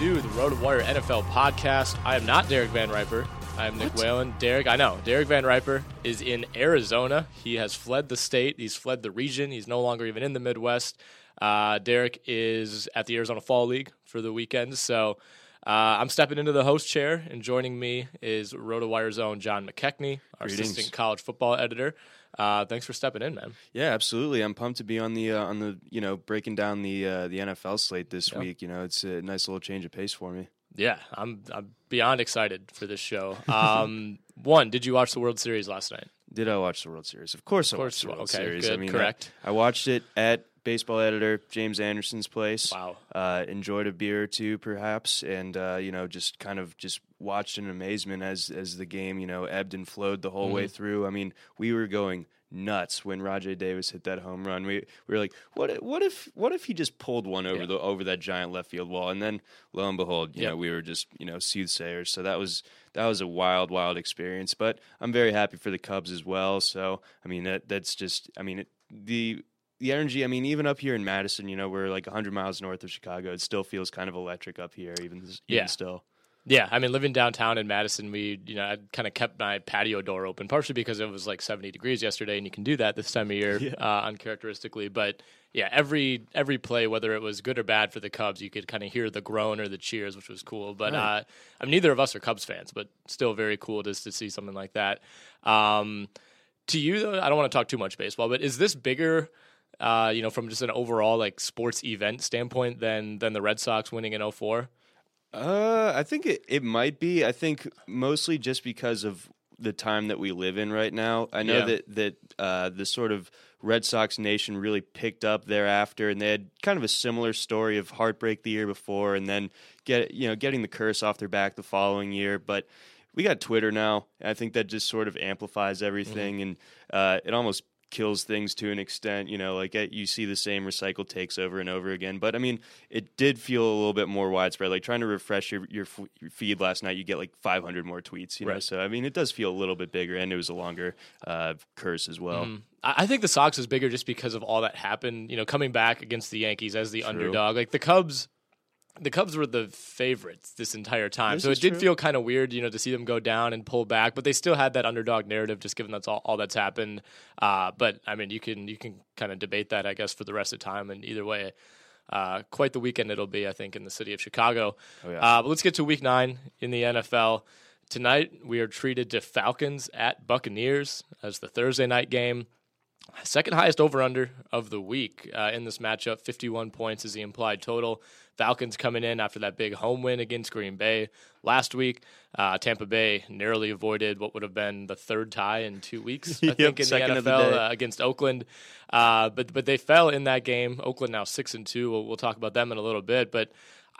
To the RotoWire NFL podcast. I am not Derek Van Riper. I am Nick Whalen. Derek, I know. Derek Van Riper is in Arizona. He has fled the state. He's fled the region. He's no longer even in the Midwest. Uh, Derek is at the Arizona Fall League for the weekend. So uh, I'm stepping into the host chair, and joining me is RotoWire's own John McKechnie, our Greetings. assistant college football editor. Uh, thanks for stepping in, man. Yeah, absolutely. I'm pumped to be on the uh, on the you know breaking down the uh, the NFL slate this Yep. week. You know, it's a nice little change of pace for me. Yeah, I'm I'm beyond excited for this show. Um, one, did you watch the World Series last night? Did I watch the World Series? Of course, I Of course watched the World okay, Series. I mean, correct. I, I watched it at baseball editor James Anderson's place. Wow. Uh, enjoyed a beer or two, perhaps, and uh, you know, just kind of just watched in amazement as as the game you know ebbed and flowed the whole way Mm-hmm. through. I mean, we were going nuts when Rajay Davis hit that home run. We we were like, what if- what if what if he just pulled one over Yeah. the over that giant left field wall? And then lo and behold, you Yep. know, we were just you know soothsayers. So that was that was a wild wild experience. But I'm very happy for the Cubs as well. So I mean that that's just I mean it, the the energy. I mean even up here in Madison, you know, we're like 100 miles north of Chicago. It still feels kind of electric up here, even even Yeah. still. Yeah, I mean, living downtown in Madison, we, you know, I kind of kept my patio door open, partially because it was like 70 degrees yesterday, and you can do that this time of year, uh, uncharacteristically. But yeah, every every play, whether it was good or bad for the Cubs, you could kind of hear the groan or the cheers, which was cool. But uh, I mean, neither of us are Cubs fans, but still very cool just to see something like that. Um, to you, though, I don't want to talk too much baseball, but is this bigger? Uh, you know, from just an overall like sports event standpoint than than the Red Sox winning in 04? Uh, I think it, it might be. I think mostly just because of the time that we live in right now. I know Yeah. that that uh, the sort of Red Sox nation really picked up thereafter, and they had kind of a similar story of heartbreak the year before, and then get you know getting the curse off their back the following year. But we got Twitter now. and I think that just sort of amplifies everything, and uh, it almost kills things to an extent. You know, like uh, you see the same recycled takes over and over again. But I mean, it did feel a little bit more widespread. Like trying to refresh your your, f- your feed last night, you get like 500 more tweets. You know, so I mean, it does feel a little bit bigger, and it was a longer uh, curse as well. Mm. I I think the Sox is bigger just because of all that happened. You know, coming back against the Yankees as the underdog, like the Cubs. The Cubs were the favorites this entire time, This so it did true. feel kind of weird, you know, to see them go down and pull back. But they still had that underdog narrative, just given that's all, all that's happened. Uh, but I mean, you can you can kind of debate that, I guess, for the rest of time. And either way, uh, quite the weekend it'll be, I think, in the city of Chicago. Oh, yeah. uh, but let's get to Week Nine in the NFL. Tonight we are treated to Falcons at Buccaneers as the Thursday night game. Second highest over under of the week uh, in this matchup. 51 points is the implied total. Falcons coming in after that big home win against Green Bay last week. Uh, Tampa Bay narrowly avoided what would have been the third tie in two weeks, I Yep, think, in the NFL of the uh, against Oakland. Uh, but but they fell in that game. Oakland now six and two. We'll, we'll talk about them in a little bit, but.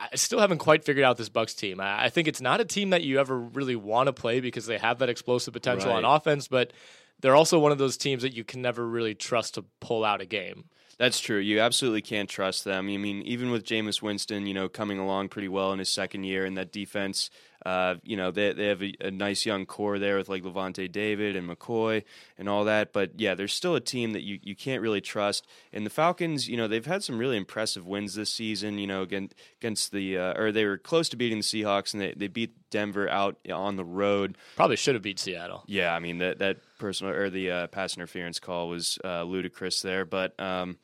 I still haven't quite figured out this Bucks team. I I think it's not a team that you ever really want to play because they have that explosive potential on offense, but they're also one of those teams that you can never really trust to pull out a game. That's true. You absolutely can't trust them. I mean, even with Jameis Winston, you know, coming along pretty well in his second year, and that defense, uh, you know, they they have a, a nice young core there with like Lavonte David and McCoy and all that. But yeah, there's still a team that you, you can't really trust. And the Falcons, you know, they've had some really impressive wins this season. You know, against against the uh, or they were close to beating the Seahawks, and they they beat Denver out on the road. Probably should have beat Seattle. Yeah, I mean that that personal or the uh, pass interference call was uh, ludicrous there, but um,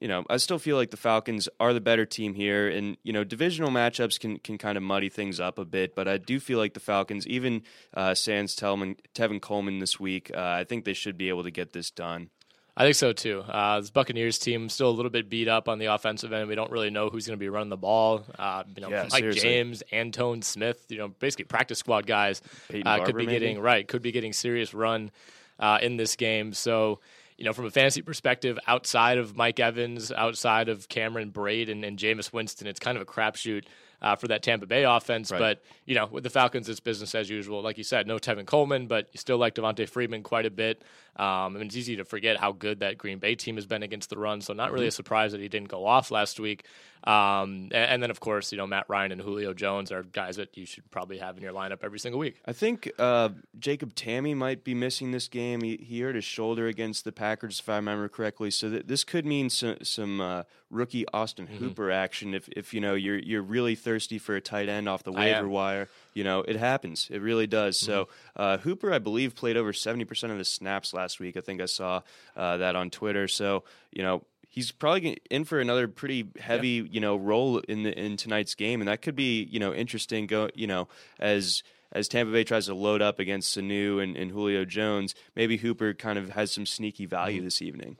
you know I still feel like the Falcons are the better team here, and you know divisional matchups can can kind of muddy things up a bit, but I do feel like the Falcons, even uh, Sans Tellman, Tevin Coleman this week, uh, I think they should be able to get this done. I think so too. Uh, this Buccaneers team still a little bit beat up on the offensive end. We don't really know who's going to be running the ball. Uh, you know, Yeah, Mike seriously. James, Antone Smith. You know, basically practice squad guys uh, could be maybe? getting right. Could be getting serious run uh, in this game. So. You know, from a fantasy perspective, outside of Mike Evans, outside of Cameron Brate and, and Jameis Winston, it's kind of a crapshoot uh, for that Tampa Bay offense. Right. But you know, with the Falcons, it's business as usual. Like you said, no Tevin Coleman, but you still like Devonta Freeman quite a bit. Um, I mean, it's easy to forget how good that Green Bay team has been against the run. So not really a surprise that he didn't go off last week. Um, and, and then of course, you know, Matt Ryan and Julio Jones are guys that you should probably have in your lineup every single week. I think uh, Jacob Tamme might be missing this game. He, he hurt his shoulder against the Packers, if I remember correctly. So th- this could mean some, some uh, rookie Austin Mm-hmm. Hooper action. If, if you know you're you're really thirsty for a tight end off the waiver wire, you know it happens. It really does. So Mm-hmm. uh, Hooper, I believe, played over seventy percent of the snaps last week. I think I saw uh, that on Twitter. So you know he's probably in for another pretty heavy, you know, role in the in tonight's game, and that could be, you know, interesting. Go, you know, as as Tampa Bay tries to load up against Sanu and, and Julio Jones, maybe Hooper kind of has some sneaky value this evening.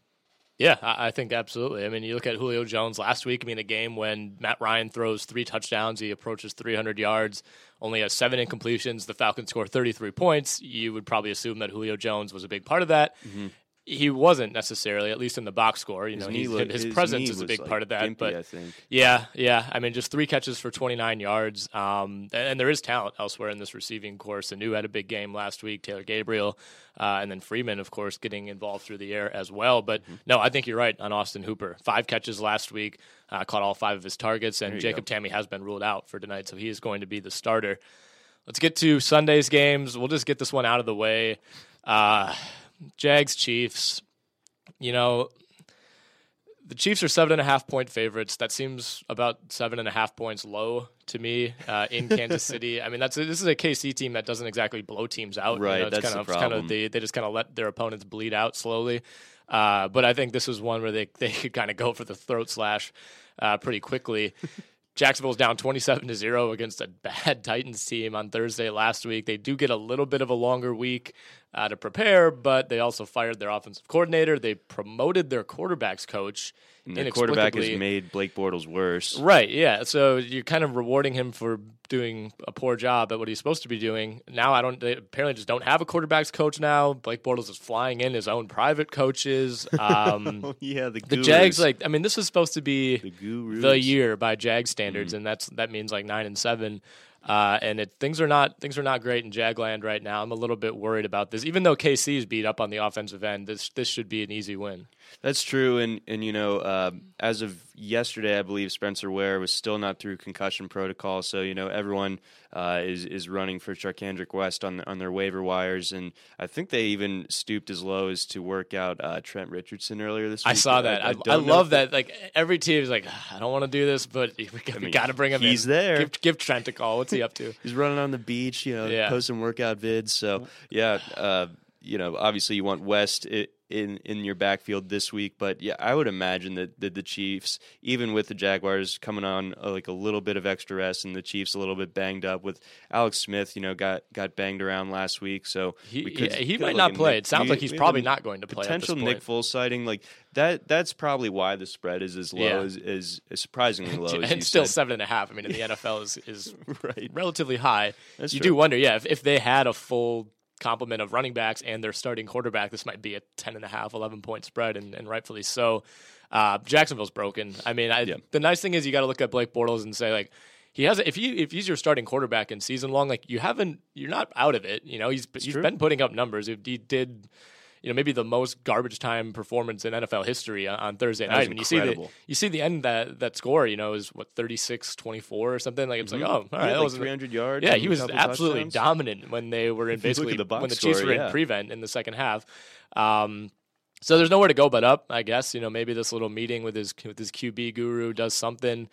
Yeah, I, I think absolutely. I mean, you look at Julio Jones last week. I mean, a game when Matt Ryan throws three touchdowns, he approaches 300 yards, only has seven incompletions. The Falcons score 33 points. You would probably assume that Julio Jones was a big part of that. He wasn't necessarily, at least in the box score. You His know, looked- his, his presence is a big like, part of that. gimpy, but yeah, yeah. I mean, just three catches for 29 yards. Um, and, and there is talent elsewhere in this receiving course. Anu had a big game last week. Taylor Gabriel, uh, and then Freeman, of course, getting involved through the air as well. But Mm-hmm. no, I think you're right on Austin Hooper. Five catches last week, uh, caught all five of his targets, and Jacob go. Tamme has been ruled out for tonight, so he is going to be the starter. Let's get to Sunday's games. We'll just get this one out of the way. Uh, Jags Chiefs. You know, the Chiefs are seven and a half point favorites. That seems about seven and a half points low to me uh, in Kansas City. I mean, that's this is a KC team that doesn't exactly blow teams out. Right, you know, it's that's kind the of, it's kind of they, they just kind of let their opponents bleed out slowly. Uh, but I think this was one where they they could kind of go for the throat slash uh, pretty quickly. Jacksonville's down 27 to 0 against a bad Titans team on Thursday last week. They do get a little bit of a longer week uh, to prepare, but they also fired their offensive coordinator. They promoted their quarterbacks coach. And the quarterback has made Blake Bortles worse. Right, yeah. So you're kind of rewarding him for doing a poor job at what he's supposed to be doing. Now I don't. They apparently just don't have a quarterbacks coach now. Blake Bortles is flying in his own private coaches. Um, Oh yeah, the the. Jags, like, I mean, this is supposed to be the the year by Jag Mm-hmm. standards, and that's that means like nine and seven. Uh, and it, things are not things are not great in Jagland right now. I'm a little bit worried about this. Even though KC is beat up on the offensive end, this this should be an easy win. That's true, and and you know, uh, as of yesterday, I believe Spencer Ware was still not through concussion protocol. So you know, everyone uh, is is running for Charcandrick West on on their waiver wires, and I think they even stooped as low as to work out uh, Trent Richardson earlier this week. I saw that. I, I, don't love that. Like every team is like, I don't want to do this, but we, got- mean, to bring him in. he's in. there. Give, give Trent a call. What's he up to? He's running on the beach, you know, Yeah. posting workout vids. So yeah, uh, you know, obviously you want West i- in in your backfield this week, but yeah, I would imagine that, that the Chiefs, even with the Jaguars coming on uh, like a little bit of extra rest, and the Chiefs a little bit banged up with Alex Smith, you know, got got banged around last week, so He, could- yeah, he might not play. Nick- It sounds we- like he's probably not going to play. Potential Nick. Foles sighting, like that. That's probably why the spread is as low Yeah. as, as, as surprisingly low. as and still said. seven and a half. I mean, in the NFL is is right. relatively high. That's you true. do wonder, yeah, if, if they had a full complement of running backs and their starting quarterback, this might be a 10 and a half, 11 point spread, and, and rightfully so. Uh, Jacksonville's broken. I mean, I, Yeah. the nice thing is you got to look at Blake Bortles and say like. He has if you if he's your starting quarterback in season long, like you haven't, you're not out of it. You know, he's he's true. been putting up numbers. He did, you know, maybe the most garbage time performance in NFL history on, Thursday That night. was you see the you see the end that that score, you know, is what 36-24 or something. Like it's like, oh, all right, Mm-hmm. That like wasn't 300 yards. yeah, he was absolutely touchdowns. dominant when they were in If you look basically the when the Chiefs score, were yeah. in prevent in the second half. Um, so there's nowhere to go but up, I guess. You know, maybe this little meeting with his with his QB guru does something.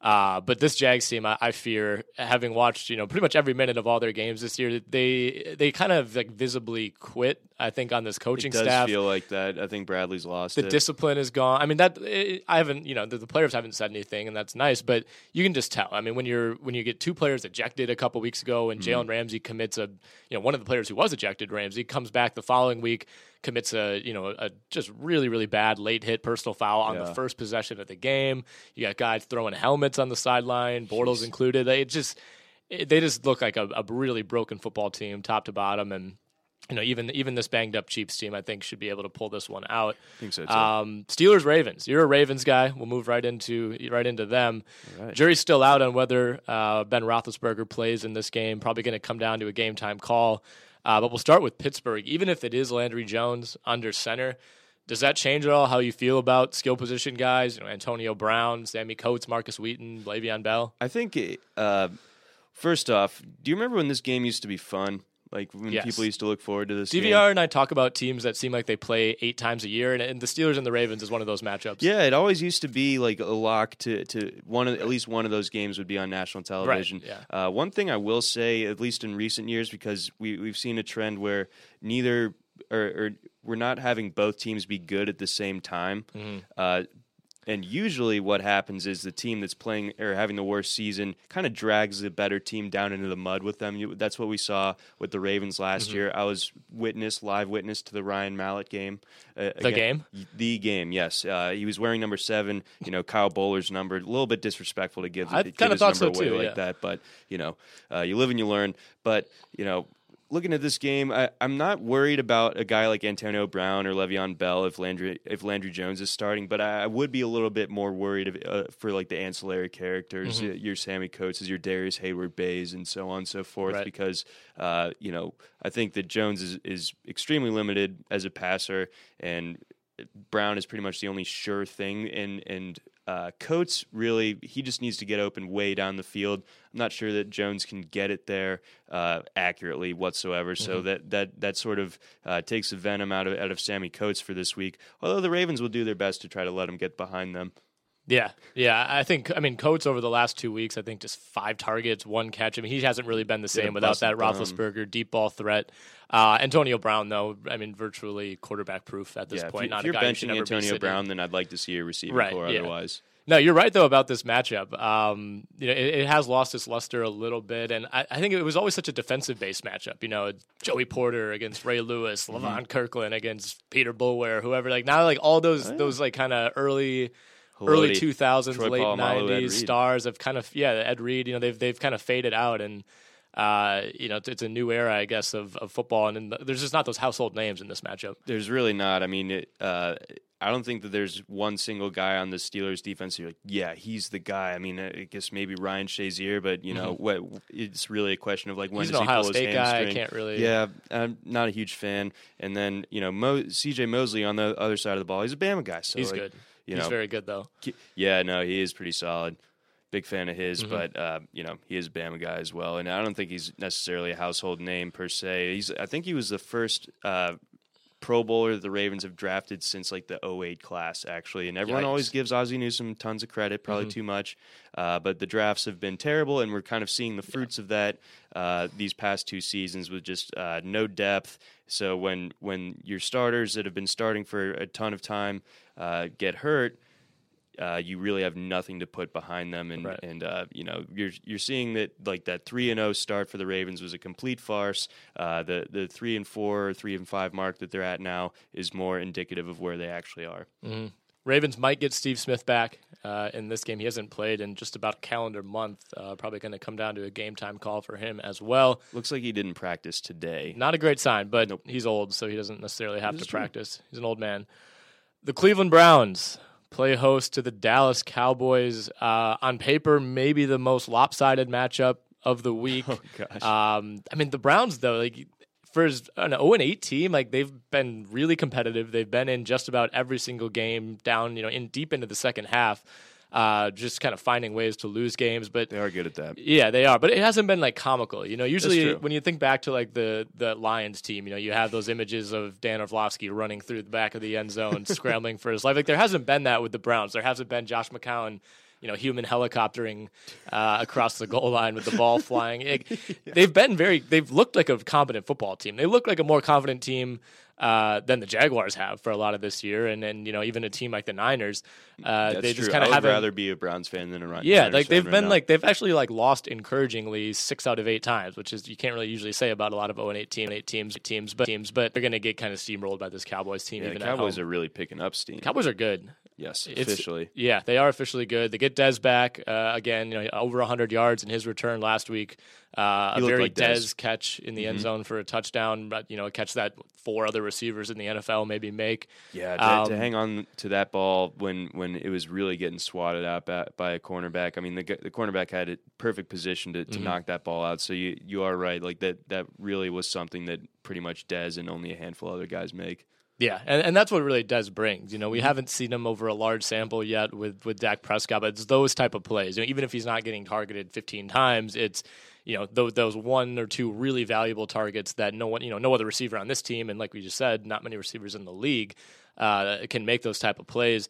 Uh, but this Jags team, I, I fear, having watched you know pretty much every minute of all their games this year, they they kind of like visibly quit. I think on this coaching staff, feel like that. I think Bradley's lost the it. discipline is gone. I mean that it, I haven't, you know, the, the players haven't said anything, and that's nice. But you can just tell. I mean, when you're when you get two players ejected a couple weeks ago, and Mm-hmm. Jalen Ramsey commits a, you know, one of the players who was ejected, Ramsey comes back the following week, commits a, you know, a just really really bad late hit personal foul on the first possession of the game. You got guys throwing helmets on the sideline, Bortles included. They just it, they just look like a, a really broken football team, top to bottom, and you know even even this banged up Chiefs team, I think should be able to pull this one out. I think so too. Um, Steelers Ravens. You're a Ravens guy. We'll move right into right into them. Jury's still out on whether uh, Ben Roethlisberger plays in this game. Probably going to come down to a game time call. Uh, but we'll start with Pittsburgh. Even if it is Landry Jones under center, does that change at all how you feel about skill position guys? You know, Antonio Brown, Sammy Coates, Markus Wheaton, Le'Veon Bell. I think, uh, first off, do you remember when this game used to be fun? Like when Yes. people used to look forward to this game? DVR and I talk about teams that seem like they play eight times a year, and, and the Steelers and the Ravens is one of those matchups. Yeah, it always used to be like a lock to, to one of at least one of those games would be on national television. yeah. Uh, one thing I will say, at least in recent years, because we we've seen a trend where neither or, or we're not having both teams be good at the same time. Mm-hmm. Uh, and usually, what happens is the team that's playing or having the worst season kind of drags the better team down into the mud with them. You, that's what we saw with the Ravens last Mm-hmm. year. I was witness, live witness to the Ryan Mallett game. Uh, The game? the game, yes. Uh, he was wearing number seven. You know, Kyle Boller's number. A little bit disrespectful to give, I give his thought number so away too, like yeah. that. But you know, uh, you live and you learn. But you know, looking at this game, I, I'm not worried about a guy like Antonio Brown or Le'Veon Bell if Landry if Landry Jones is starting. But I, I would be a little bit more worried if, uh, for like the ancillary characters, Mm-hmm. your Sammy Coates, your Darrius Heyward Bays, and so on and so forth. Right. Because uh, you know, I think that Jones is is extremely limited as a passer and. Brown is pretty much the only sure thing, and and uh, Coates really he just needs to get open way down the field. I'm not sure that Jones can get it there uh, accurately whatsoever. So that that that sort of uh, takes the venom out of out of Sammy Coates for this week. Although the Ravens will do their best to try to let him get behind them. Yeah, yeah. I think I mean Coates over the last two weeks. I think just five targets, one catch. I mean he hasn't really been the same without that. Roethlisberger deep ball threat. Uh, Antonio Brown though, I mean virtually quarterback proof at this yeah, point. if, you, not if you're a guy who should benching be Antonio. Brown, then I'd like to see a receiving Right, core yeah. otherwise. No, you're right though about this matchup. Um, you know, it, it, has lost its luster a little bit, and I, I think it was always such a defensive-based matchup. You know, Joey Porter against Ray Lewis, mm-hmm. Levon Kirkland against Peter Boulware, whoever. Like now, like all those oh, yeah. those like kind of early. Early 2000s, late 90s stars have kind of yeah, Ed Reed, you know, they've they've kind of faded out and uh, you know, it's a new era, I guess, of, of football, and there's just not those household names in this matchup. There's really not. I mean, it, uh, I don't think that there's one single guy on the Steelers defense. You're like, yeah, he's the guy. I mean, I guess maybe Ryan Shazier, but you know, mm-hmm. what? It's really a question of like when he's does he Ohio pull State his guy. I can't really. Yeah, I'm not a huge fan. And then you know, Mo, C.J. Mosley on the other side of the ball. He's a Bama guy, so he's like, good. You he's know, very good though. Yeah, no, he is pretty solid big fan of his, Mhm. but uh, you know he is a Bama guy as well, and I don't think he's necessarily a household name per se. He's I think he was the first uh, Pro Bowler the Ravens have drafted since like the 08 class actually, and everyone Yikes. always gives Ozzie Newsome tons of credit, probably Mhm. too much, uh, but the drafts have been terrible, and we're kind of seeing the fruits of that uh, these past two seasons with just uh, no depth. So when when your starters that have been starting for a ton of time uh, get hurt uh, you really have nothing to put behind them, and Right. and uh, you know you're you're seeing that like that three and zero start for the Ravens was a complete farce. Uh, the the three and four, three and five mark that they're at now is more indicative of where they actually are. Mhm. Ravens might get Steve Smith back uh, in this game. He hasn't played in just about a calendar month. Uh, probably going to come down to a game time call for him as well. Looks like he didn't practice today. Not a great sign, but Nope. he's old, so he doesn't necessarily have This to is true. practice. He's an old man. The Cleveland Browns play host to the Dallas Cowboys. Uh, on paper, maybe the most lopsided matchup of the week. Oh gosh. Um, I mean, the Browns though, like for an 0 and 8 team, like they've been really competitive. They've been in just about every single game down, you know, in deep into the second half. Uh, just kind of finding ways to lose games, but they are good at that. yeah, they are, but it hasn't been like comical. You know, usually when you think back to like the the Lions team, you know, you have those images of Dan Orlovsky running through the back of the end zone, scrambling for his life. Like there hasn't been that with the Browns. There hasn't been Josh McCown, you know, human helicoptering uh, across the goal line with the ball flying. It- They've been very. They've looked like a competent football team. They look like a more confident team. Uh, than the Jaguars have for a lot of this year, and and you know even a team like the Niners, uh, they just kind of would haven't. rather be a Browns fan than a Ryan. Yeah, Niners like they've right been now. like they've actually like lost encouragingly six out of eight times, which is you can't really usually say about a lot of 0 and 8 team, eight teams, teams, but teams, but they're gonna get kind of steamrolled by this Cowboys team. Yeah, even the Cowboys are really picking up steam. Cowboys are good. Yes, It's- officially. Yeah, they are officially good. They get Dez back uh, again. You know, over 100 yards in his return last week. Uh, a very like Dez. Dez catch in the end Mhm. zone for a touchdown, but you know, a catch that four other receivers in the NFL maybe make. Yeah, to, to Um, hang on to that ball when when it was really getting swatted out by, by a cornerback. I mean, the the cornerback had a perfect position to, to Mhm. knock that ball out. So you you are right. Like that that really was something that pretty much Dez and only a handful of other guys make. Yeah, and, and that's what really does brings. You know, Mm-hmm. we haven't seen him over a large sample yet with with Dak Prescott, but it's those type of plays. You know, even if he's not getting targeted 15 times, it's you know those, those one or two really valuable targets that no one you know no other receiver on this team, and like we just said, not many receivers in the league uh, can make those type of plays.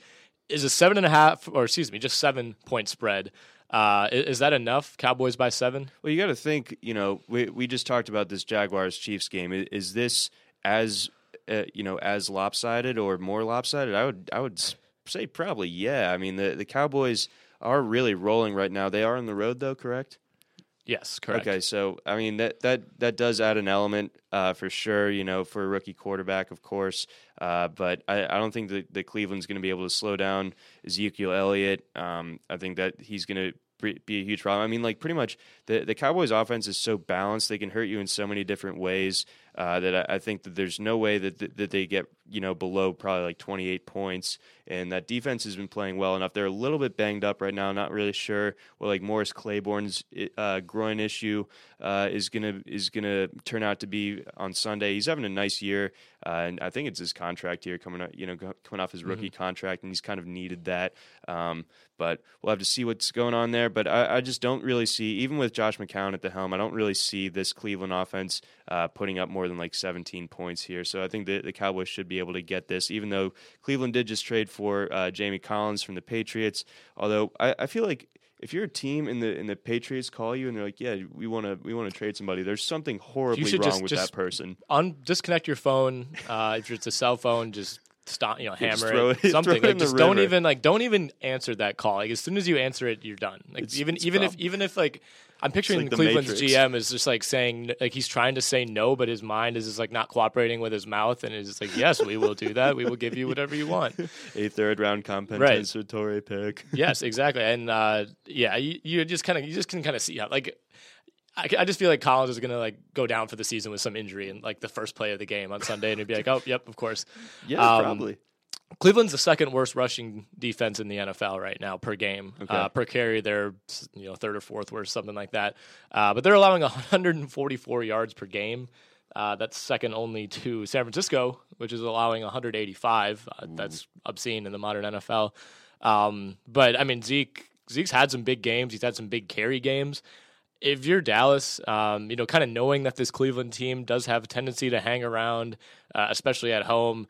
Is a seven and a half, or excuse me, just seven point spread. Uh, is, that enough? Cowboys by seven? Well, you got to think. You know, we we just talked about this Jaguars Chiefs game. Is, is this as uh, you know as lopsided or more lopsided? I would I would say probably yeah. I mean the the Cowboys are really rolling right now. They are on the road though, correct? Yes, correct. Okay, so I mean that that that does add an element uh, for sure. You know, for a rookie quarterback, of course. Uh, but I, I don't think that, that Cleveland's going to be able to slow down Ezekiel Elliott. Um, I think that he's going to be a huge problem. I mean, like pretty much the the Cowboys' offense is so balanced; they can hurt you in so many different ways. Uh, that I, I think that there's no way that, that that they get you know below probably like 28 points. And that defense has been playing well enough. They're a little bit banged up right now. Not really sure what like Morris Claiborne's uh, groin issue uh, is gonna is gonna turn out to be on Sunday. He's having a nice year, uh, and I think it's his contract here coming up. You know, coming off his rookie contract, and he's kind of needed that. Um, but we'll have to see what's going on there. But I, I just don't really see, even with Josh McCown at the helm, I don't really see this Cleveland offense uh, putting up more than like 17 points here. So I think the, the Cowboys should be able to get this, even though Cleveland did just trade for uh, Jamie Collins from the Patriots. Although I, I feel like if you're a team and the and the Patriots call you and they're like, yeah, we want to we want to trade somebody, there's something horribly wrong just- with just that person. Un- disconnect your phone. Uh, if it's a cell phone, just stop, you know, hammer throw it, it- something. it like just don't river. even like don't even answer that call. Like as soon as you answer it, you're done. Like It's- even it's even if even if like I'm picturing like the Cleveland's Matrix. GM is just like saying like he's trying to say no, but his mind is just like not cooperating with his mouth, and is like yes, we will do that. We will give you whatever you want. A third round compensatory pick. yes, exactly. And uh, yeah, you, you just kind of you just can kind of see how like. I, I just feel like Collins is gonna like go down for the season with some injury in like the first play of the game on Sunday, and he'd be like, "Oh, yep, of course." Yeah, Um, probably. Cleveland's the second worst rushing defense in the NFL right now per game. Okay. Uh, per carry, they're you know third or fourth worst, something like that. Uh, but they're allowing 144 yards per game. Uh, that's second only to San Francisco, which is allowing 185. Uh, that's obscene in the modern NFL. Um, but I mean, Zeke Zeke's had some big games. He's had some big carry games. If you're Dallas, um, you know, kind of knowing that this Cleveland team does have a tendency to hang around, uh, especially at home,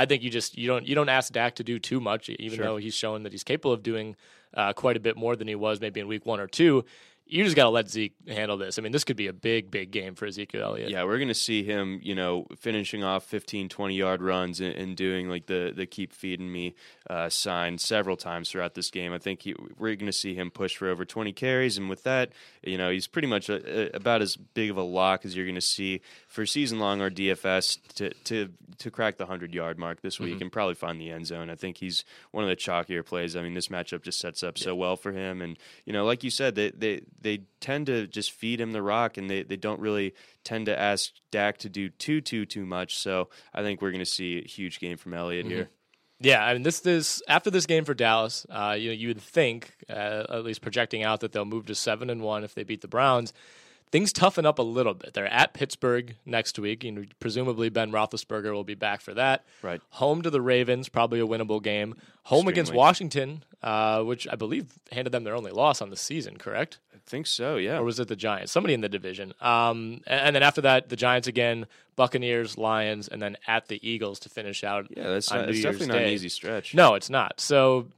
I think you just you don't you don't ask Dak to do too much, even Sure. though he's shown that he's capable of doing uh, quite a bit more than he was maybe in week one or two. You just got to let Zeke handle this. I mean, this could be a big, big game for Ezekiel Elliott. Yeah, we're going to see him, you know, finishing off 15, 20 yard runs and, and doing like the, the keep feeding me uh, sign several times throughout this game. I think he, we're going to see him push for over 20 carries. And with that, you know, he's pretty much a, a, about as big of a lock as you're going to see for season long or DFS to, to, to crack the 100 yard mark this week and probably find the end zone. I think he's one of the chalkier plays. I mean, this matchup just sets up so well for him. And, you know, like you said, they, they, they tend to just feed him the rock and they, they don't really tend to ask Dak to do too, too, too much. So I think we're going to see a huge game from Elliott here. Yeah, I mean, this is after this game for Dallas. Uh, you know, you would think, uh, at least projecting out, that they'll move to seven and one if they beat the Browns. Things toughen up a little bit. They're at Pittsburgh next week. You know, presumably Ben Roethlisberger will be back for that. Right. Home to the Ravens, probably a winnable game. Home against Washington, uh, which I believe handed them their only loss on the season. Correct? I think so, yeah. or was it the Giants? Somebody in the division. Um, and, and then after that, the Giants again, Buccaneers, Lions, and then at the Eagles to finish out. yeah, that's, not, it's definitely not an easy stretch. No, it's not. So,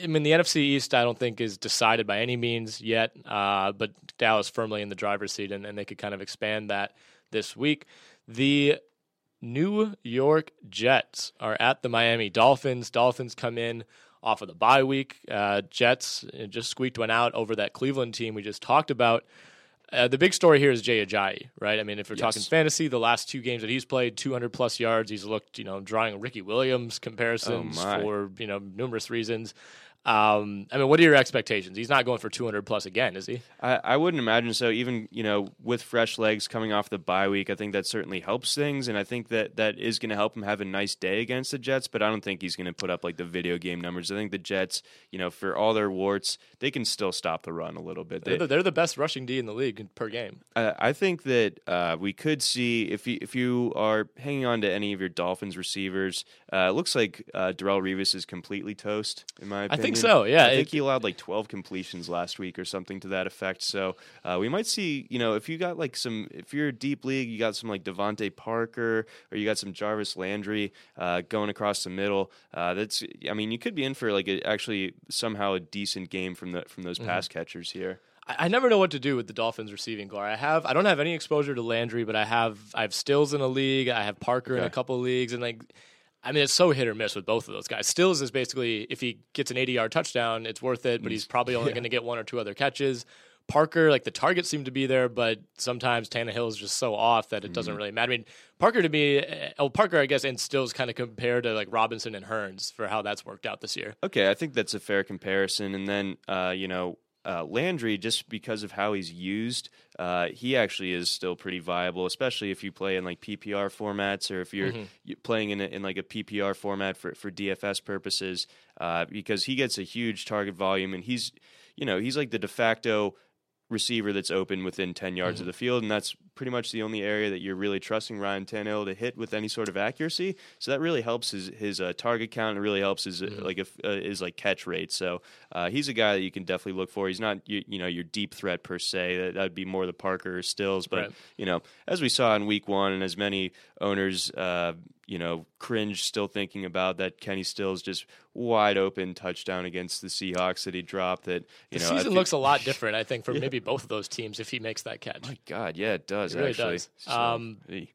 I mean, the NFC East, I don't think is decided by any means yet. Uh, but Dallas firmly in the driver's seat, and, and they could kind of expand that this week. The New York Jets are at the Miami Dolphins. Dolphins come in off of the bye week. Uh, Jets just squeaked one out over that Cleveland team we just talked about. Uh, the big story here is Jay Ajayi, right? I mean, if we're talking fantasy, the last two games that he's played, 200 plus yards. He's looked, you know, drawing Ricky Williams comparisons Oh, for, you know, numerous reasons. Um, I mean, what are your expectations? He's not going for 200 plus again, is he? I, I wouldn't imagine so. Even you know, with fresh legs coming off the bye week, I think that certainly helps things, and I think that that is going to help him have a nice day against the Jets. But I don't think he's going to put up like the video game numbers. I think the Jets, you know, for all their warts, they can still stop the run a little bit. They, They're the, they're the best rushing D in the league per game. Uh, I think that uh, we could see if you if you are hanging on to any of your Dolphins receivers, uh, it looks like uh, Darrelle Revis is completely toast. In my I opinion, think so, yeah. I think It- he allowed like twelve completions last week or something to that effect. So uh, we might see, you know, if you got like some, if you're a deep league, you got some like DeVante Parker or you got some Jarvis Landry uh, going across the middle. Uh, that's, I mean, you could be in for like a, actually somehow a decent game from the from those Mm-hmm. pass catchers here. I, never know what to do with the Dolphins receiving core. I have I don't have any exposure to Landry, but I have I have Stills in a league. I have Parker in a Okay. couple leagues, and like I mean, it's so hit or miss with both of those guys. Stills is basically if he gets an 80 yard touchdown, it's worth it, but he's probably only going to get one or two other catches. Parker, like the targets seem to be there, but sometimes Tannehill is just so off that it doesn't really matter. I mean, Parker to me, eh, oh, Parker, I guess, and Stills kind of compared to like Robinson and Hurns for how that's worked out this year. Okay, I think that's a fair comparison. And then, uh, you know, uh, Landry, just because of how he's used, uh, he actually is still pretty viable, especially if you play in like PPR formats or if you're you playing in, a, in like a PPR format for, for DFS purposes, uh, because he gets a huge target volume and he's, you know, he's like the de facto receiver that's open within 10 yards of the field, and that's pretty much the only area that you're really trusting Ryan Tannehill to hit with any sort of accuracy. So that really helps his his uh, target count. It really helps his uh, like if, uh, his like catch rate. So uh, he's a guy that you can definitely look for. He's not you, you know your deep threat per se. That would be more the Parker or Stills, but Right. you know as we saw in Week One, and as many owners. You know, cringe still thinking about that Kenny Stills just wide open touchdown against the Seahawks that he dropped. That you The know, season feel- looks a lot different, I think, for maybe both of those teams if he makes that catch. my God, yeah, it does It really actually. does. So, Um, eh.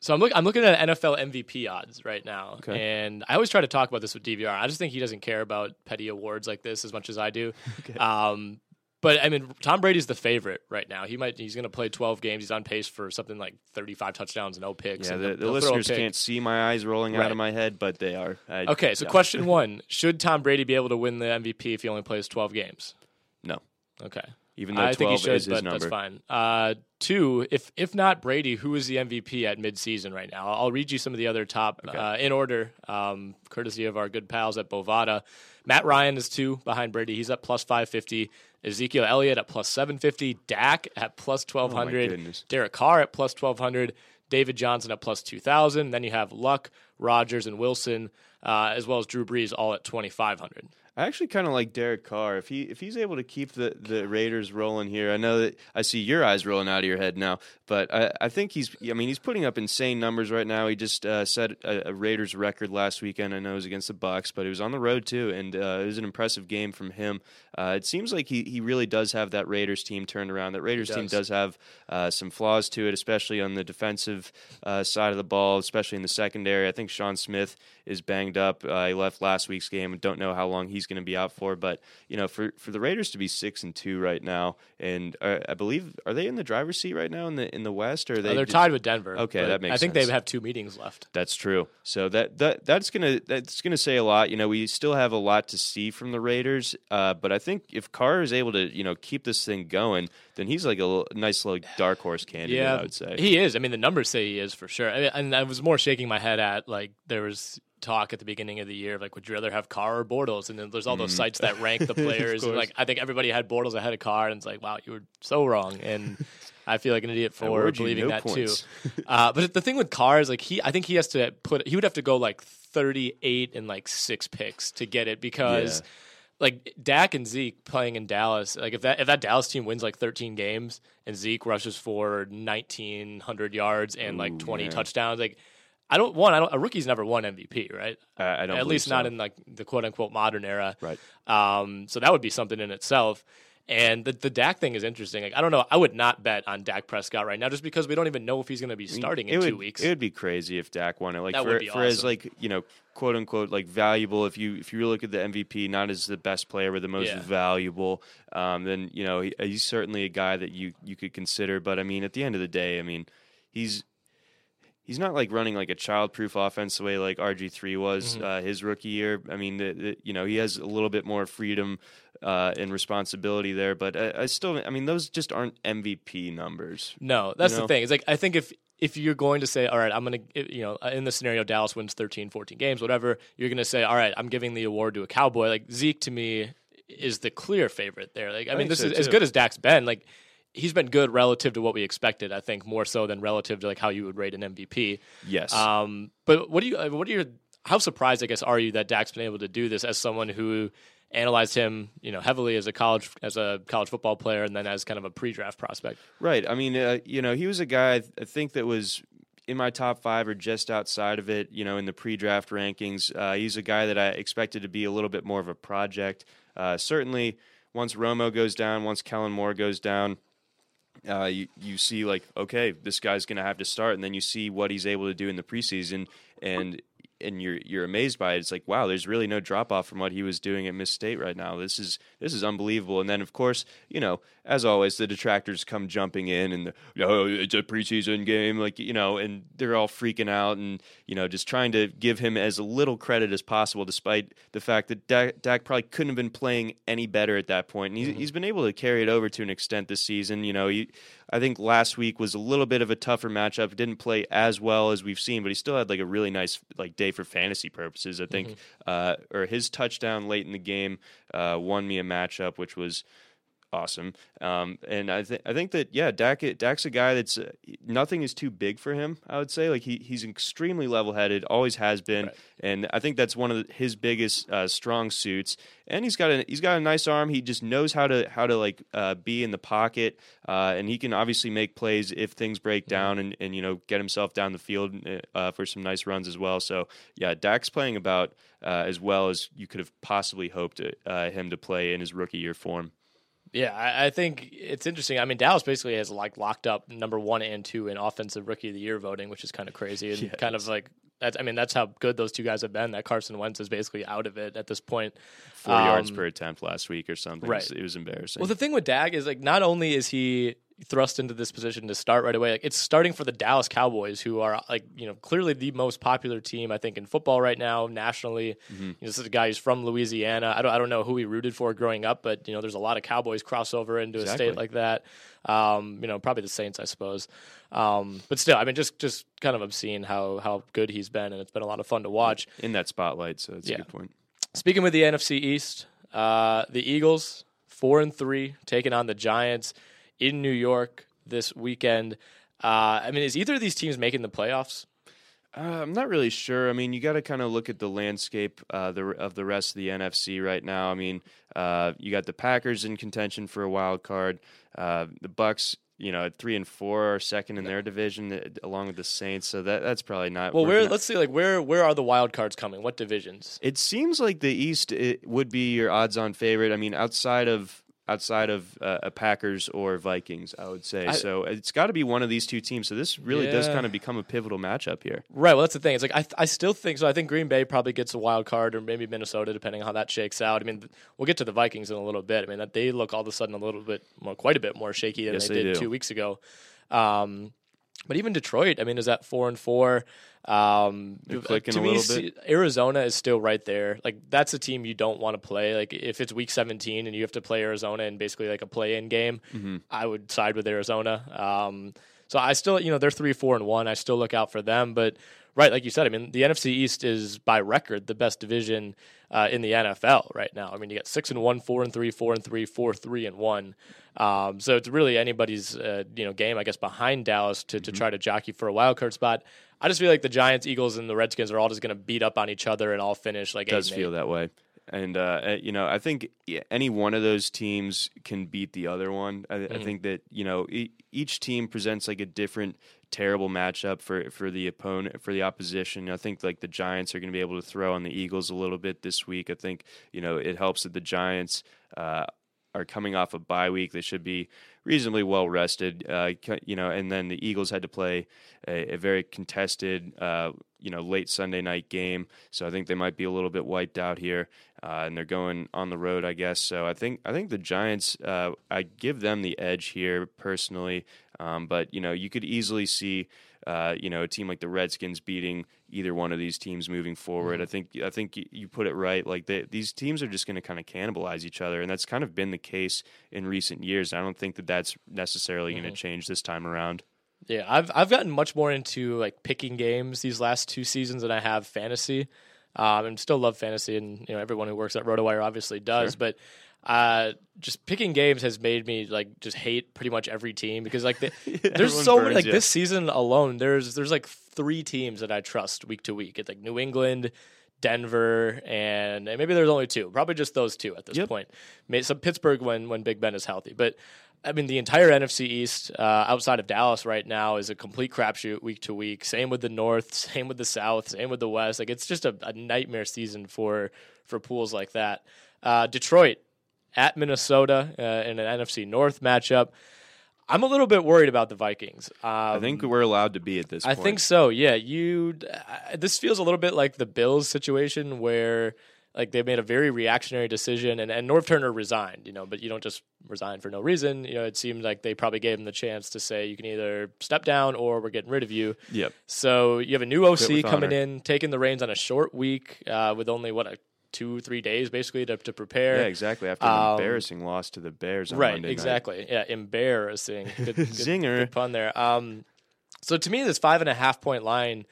So I'm, look, I'm looking at NFL MVP odds right now, Okay. and I always try to talk about this with DVR. I just think he doesn't care about petty awards like this as much as I do. Um, but I mean, Tom Brady's the favorite right now. He might he's going to play 12 games. He's on pace for something like 35 touchdowns and no picks. Yeah, the, the a listeners can't see my eyes rolling out of my head, but they are. I- Okay, so yeah. question one: Should Tom Brady be able to win the MVP if he only plays 12 games? No, Okay. even though I think he should, is his but number. that's fine. Uh, two, if if not Brady, who is the MVP at midseason right now? I'll read you some of the other top uh, in order, um, courtesy of our good pals at Bovada. Matt Ryan is two behind Brady. He's at plus five fifty. Ezekiel Elliott at plus seven fifty. Dak at plus twelve hundred. goodness. Derek Carr at plus twelve hundred. David Johnson at plus two thousand. Then you have Luck, Rodgers, and Wilson, uh, as well as Drew Brees, all at twenty five hundred. I actually kind of like Derek Carr. If he if he's able to keep the, the Raiders rolling here, I know that I see your eyes rolling out of your head now, but I, I think he's. I mean, he's putting up insane numbers right now. He just uh, set a, a Raiders record last weekend. I know it was against the Bucks, but it was on the road too, and uh, it was an impressive game from him. Uh, it seems like he, he really does have that Raiders team turned around. That Raiders team does. does have uh, some flaws to it, especially on the defensive uh, side of the ball, especially in the secondary. I think Sean Smith is banged up. Uh, he left last week's game don't know how long he's going to be out for. But you know, for for the Raiders to be six and two right now, and uh, I believe are they in the driver's seat right now in the in the West or are they? Uh, they're just- tied with Denver. Okay, that makes I think sense. they have two meetings left. That's true. So that that that's gonna that's gonna say a lot. You know, we still have a lot to see from the Raiders, uh, but I think if Carr is able to you know keep this thing going, then he's like a little, nice little dark horse candidate. Yeah, I would say. he is. I mean, the numbers say he is for sure. I mean, and I was more shaking my head at like there was talk at the beginning of the year like, would you rather have Carr or Bortles? And then there's all those Mm. sites that rank the players, and like I think everybody had Bortles ahead of Carr, and it's like, wow, you were so wrong. And I feel like an idiot for believing no that points. too. Uh, but the thing with Carr is like he, I think he has to put, he would have to go like 38 and like six picks to get it because. Yeah. Like Dak and Zeke playing in Dallas, like if that if that Dallas team wins like 13 games and Zeke rushes for 1900 yards and like 20 yeah. touchdowns, like I don't one, I don't a rookie's never won MVP, right? I, I don't At least not in like the quote unquote modern era. Right. Um, so that would be something in itself. And the the Dak thing is interesting. Like I don't know, I would not bet on Dak Prescott right now just because we don't even know if he's going to be starting in it two weeks. It would be crazy if Dak won it. Like That for, would be for as like you know, quote unquote, like valuable. If you if you look at the MVP, not as the best player, but the most Yeah. valuable, um, then you know he, he's certainly a guy that you you could consider. But I mean, at the end of the day, I mean, he's. He's not like running like a child-proof offense the way like RG three was Mm-hmm. uh, his rookie year. I mean, the, the, you know, he has a little bit more freedom uh, and responsibility there, but I, I still, I mean, those just aren't MVP numbers. No, that's know? the thing. It's like I think if if you're going to say, all right, I'm going to, you know, in the scenario Dallas wins 13, 14 games, whatever, you're going to say, all right, I'm giving the award to a Cowboy. Like Zeke to me is the clear favorite there. Like I, mean, this so, is as good as Dak's been. Like he's been good relative to what we expected. I think more so than relative to like how you would rate an MVP. Yes. Um, but what do you? What are your? How surprised, I guess, are you that Dak's been able to do this as someone who analyzed him, you know, heavily as a college as a college football player and then as kind of a pre-draft prospect? Right. I mean, uh, you know, he was a guy I, think that was in my top five or just outside of it. You know, in the pre-draft rankings, uh, he's a guy that I expected to be a little bit more of a project. Uh, certainly, once Romo goes down, once Kellen Moore goes down. Uh, you you see like okay, this guy's going to have to start, and then you see what he's able to do in the preseason, and and you're you're amazed by it. It's like wow, there's really no drop off from what he was doing at Miss State right now. This is this is unbelievable. And then of course, you know, as always, the detractors come jumping in, and the, oh, it's a preseason game, like you know, and they're all freaking out, and you know, just trying to give him as little credit as possible, despite the fact that Dak, Dak probably couldn't have been playing any better at that point. And he's, he's been able to carry it over to an extent this season. You know, he, I think last week was a little bit of a tougher matchup. Didn't play as well as we've seen, but he still had like a really nice like day for fantasy purposes. I think, uh, or his touchdown late in the game uh, won me a matchup, which was awesome. Um, and I think I think that yeah, Dak Dak's a guy that's uh, nothing is too big for him. I would say like he he's extremely level headed, always has been, and I think that's one of his biggest uh, strong suits. And he's got a he's got a nice arm. He just knows how to how to like uh, be in the pocket, uh, and he can obviously make plays if things break down, and, and you know get himself down the field uh, for some nice runs as well. So yeah, Dak's playing about uh, as well as you could have possibly hoped uh, him to play in his rookie year form. Yeah, I, I think it's interesting. I mean, Dallas basically has like locked up number one and two in offensive rookie of the year voting, which is kind of crazy and Yeah, kind of like that's. I mean, that's how good those two guys have been. That Carson Wentz is basically out of it at this point. Four yards Um, per attempt last week or something. right. It was, embarrassing. Well, the thing with Dak is like not only is he thrust into this position to start right away, like it's starting for the Dallas Cowboys, who are like you know clearly the most popular team I think in football right now nationally. Mm-hmm. You know, this is a guy who's from Louisiana. I don't I don't know who he rooted for growing up, but you know there's a lot of Cowboys crossover into a state like that. Um, you know, probably the Saints, I suppose. Um, but still, I mean, just just kind of obscene how how good he's been, and it's been a lot of fun to watch. in that spotlight, so that's Yeah. a good point. Speaking with the NFC East, uh, the Eagles four and three taking on the Giants in New York this weekend. Uh, I mean, is either of these teams making the playoffs? Uh, I'm not really sure. I mean, you got to kind of look at the landscape uh, the, of the rest of the NFC right now. I mean, uh, you got the Packers in contention for a wild card. Uh, the Bucs, you know, at three and four are second in their division, uh, along with the Saints. So that that's probably not. Well, where out. let's see, like where where are the wild cards coming? What divisions? It seems like the East it would be your odds-on favorite. I mean, outside of outside of uh, Packers or Vikings, I would say. I- so it's got to be one of these two teams. So this really does kind of become a pivotal matchup here. Right. Well, that's the thing. It's like I, I still think so. I think Green Bay probably gets a wild card, or maybe Minnesota, depending on how that shakes out. I mean, th- we'll get to the Vikings in a little bit. I mean, that they look all of a sudden a little bit, more, quite a bit more shaky than Yes, they, they did do. two weeks ago. Um, but even Detroit, I mean, is at four and four. Um, uh, clicking to a me, little bit. Arizona is still right there. Like that's a team you don't want to play. Like if it's week 17 and you have to play Arizona in basically like a play-in game, Mm-hmm. I would side with Arizona. Um, so I still, you know, they're three, four, and one. I still look out for them. But right, like you said, I mean, the NFC East is by record the best division uh, in the NFL right now. I mean, you got six and one, four and three, four and three, four, three and one. Um, so it's really anybody's, uh, you know, game, I guess, behind Dallas to, to Mm-hmm. try to jockey for a wild card spot. I just feel like the Giants, Eagles, and the Redskins are all just going to beat up on each other and all finish like It does feel eight. that way. And uh, uh, you know, I think any one of those teams can beat the other one. I, Mm-hmm. I think that you know e- each team presents like a different terrible matchup for for the opponent for the opposition. I think like the Giants are going to be able to throw on the Eagles a little bit this week. I think you know it helps that the Giants. Uh, are coming off a bye week. They should be reasonably well rested. Uh, you know, and then the Eagles had to play a, a very contested, uh, you know, late Sunday night game. So I think they might be a little bit wiped out here, uh, and they're going on the road, I guess. So I think I think the Giants, uh, I give them the edge here personally. Um, but you know, you could easily see. Uh, you know, a team like the Redskins beating either one of these teams moving forward. I think I think you put it right. Like they, these teams are just going to kind of cannibalize each other, and that's kind of been the case in recent years. I don't think that that's necessarily going to change this time around. Yeah, I've I've gotten much more into like picking games these last two seasons than I have fantasy. Um, and still love fantasy, and you know everyone who works at RotoWire obviously does. But uh, just picking games has made me like just hate pretty much every team because like the, there's so many like you. this season alone. There's there's like three teams that I trust week to week. It's like New England. Denver and, and maybe there's only two, probably just those two at this Yep. point. May- Some Pittsburgh when when Big Ben is healthy, but I mean, the entire NFC East uh, outside of Dallas right now is a complete crapshoot week to week. Same with the North, same with the South, same with the West. Like it's just a, a nightmare season for for pools like that. Uh, Detroit at Minnesota uh, in an NFC North matchup. I'm a little bit worried about the Vikings. Um, I think we're allowed to be at this. Point. I point. think so. Yeah, you. Uh, this feels a little bit like the Bills situation where like they made a very reactionary decision, and and Norv Turner resigned. You know, but you don't just resign for no reason. You know, it seemed like they probably gave him the chance to say you can either step down or we're getting rid of you. Yep. So you have a new OC coming honor. in, taking the reins on a short week uh, with only what a two three days basically to to prepare. Yeah, exactly. After an Um, embarrassing loss to the Bears on right Monday night. exactly yeah embarrassing good, good, Zinger. good pun there um so to me this five and a half point line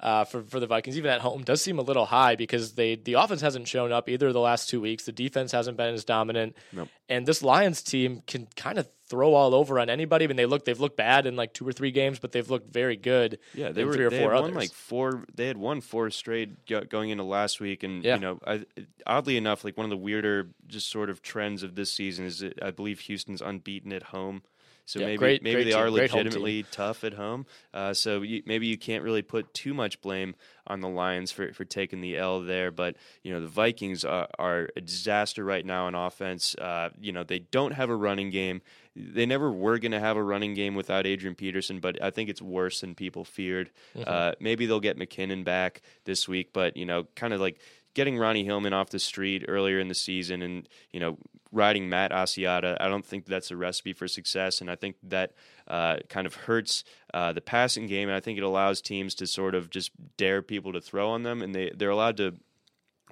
uh, for for the Vikings, even at home, does seem a little high because they the offense hasn't shown up either the last two weeks. The defense hasn't been as dominant, Nope. and this Lions team can kind of throw all over on anybody. I mean, they look they've looked bad in like two or three games, but they've looked very good. Yeah, they in were three or they four had others. won like four. They had won four straight going into last week, and Yeah. you know, I, oddly enough, like one of the weirder just sort of trends of this season is that I believe Houston's unbeaten at home. So Yeah, maybe great- maybe great they team, are great home team. legitimately tough at home. Uh, so you, maybe you can't really put too much blame on the Lions for, for taking the L there. But you know the Vikings are, are a disaster right now on offense. Uh, you know they don't have a running game. They never were going to have a running game without Adrian Peterson, but I think it's worse than people feared. Uh, maybe they'll get McKinnon back this week, but you know, kind of like getting Ronnie Hillman off the street earlier in the season and you know riding Matt Asiata, I don't think that's a recipe for success, and I think that uh, kind of hurts uh, the passing game, and I think it allows teams to sort of just dare people to throw on them, and they they're allowed to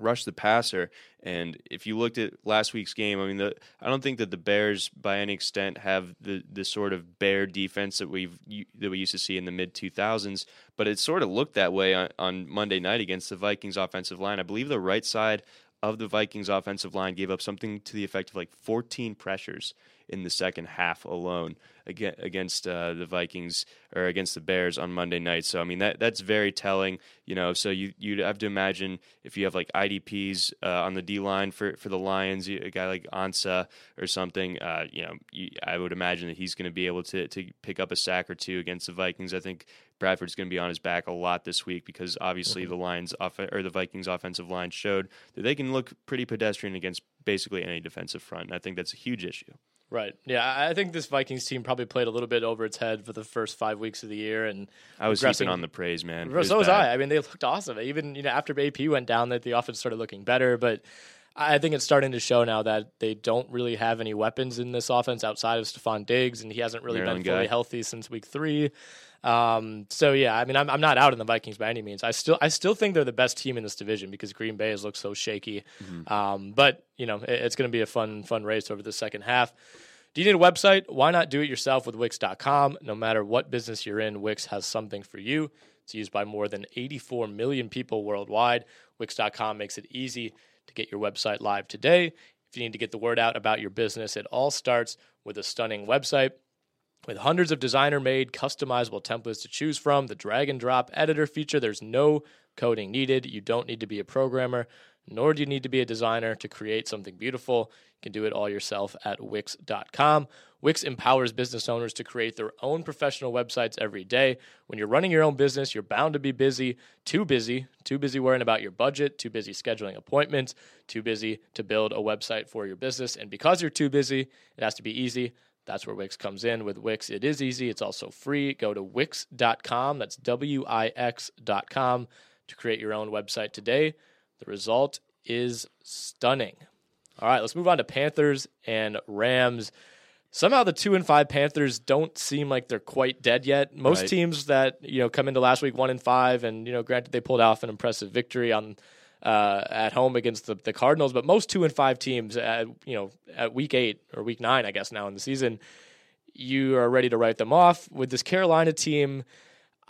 rush the passer. And if you looked at last week's game, I mean, the, I don't think that the Bears, by any extent, have the, the sort of bear defense that we've that we used to see in the mid two thousands. But it sort of looked that way on, on Monday night against the Vikings offensive line. I believe the right side of the Vikings offensive line gave up something to the effect of like 14 pressures in the second half alone aga- against uh, the Vikings or against the Bears on Monday night. So I mean that that's very telling, you know. So you you'd have to imagine if you have like IDPs uh, on the D line for for the Lions, a guy like Ansah or something, uh, you know, you, I would imagine that he's going to be able to to pick up a sack or two against the Vikings. I think Bradford's going to be on his back a lot this week because obviously mm-hmm. the Lions off or the Vikings offensive line showed that they can look pretty pedestrian against basically any defensive front. And I think that's a huge issue. Right. Yeah, I think this Vikings team probably played a little bit over its head for the first five weeks of the year, and I was heaping on the praise, man. It So was bad. I. I mean, they looked awesome. Even you know after AP went down, that the offense started looking better. But I think it's starting to show now that they don't really have any weapons in this offense outside of Stefon Diggs, and he hasn't really Maryland been fully guy. healthy since week three. Um, so yeah, I mean, I'm, I'm not out on the Vikings by any means. I still I still think they're the best team in this division because Green Bay has looked so shaky. Mm-hmm. Um, but you know, it, it's going to be a fun fun race over the second half. Do you need a website? Why not do it yourself with Wix.com? No matter what business you're in, Wix has something for you. It's used by more than 84 million people worldwide. Wix.com makes it easy to get your website live today. If you need to get the word out about your business, it all starts with a stunning website. With hundreds of designer made customizable templates to choose from, the drag and drop editor feature, there's no coding needed. You don't need to be a programmer, nor do you need to be a designer to create something beautiful. You can do it all yourself at Wix.com. Wix empowers business owners to create their own professional websites every day. When you're running your own business, you're bound to be busy, too busy, too busy worrying about your budget, too busy scheduling appointments, too busy to build a website for your business. And because you're too busy, it has to be easy. That's where Wix comes in. With Wix, it is easy. It's also free. Go to Wix.com. That's W I X.com to create your own website today. The result is stunning. All right, let's move on to Panthers and Rams. Somehow the two and five Panthers don't seem like they're quite dead yet. Most Right. teams that you know come into last week one and five, and you know, granted they pulled off an impressive victory on uh, at home against the, the Cardinals, but most two and five teams at you know at week eight or week nine, I guess now in the season, you are ready to write them off. With this Carolina team,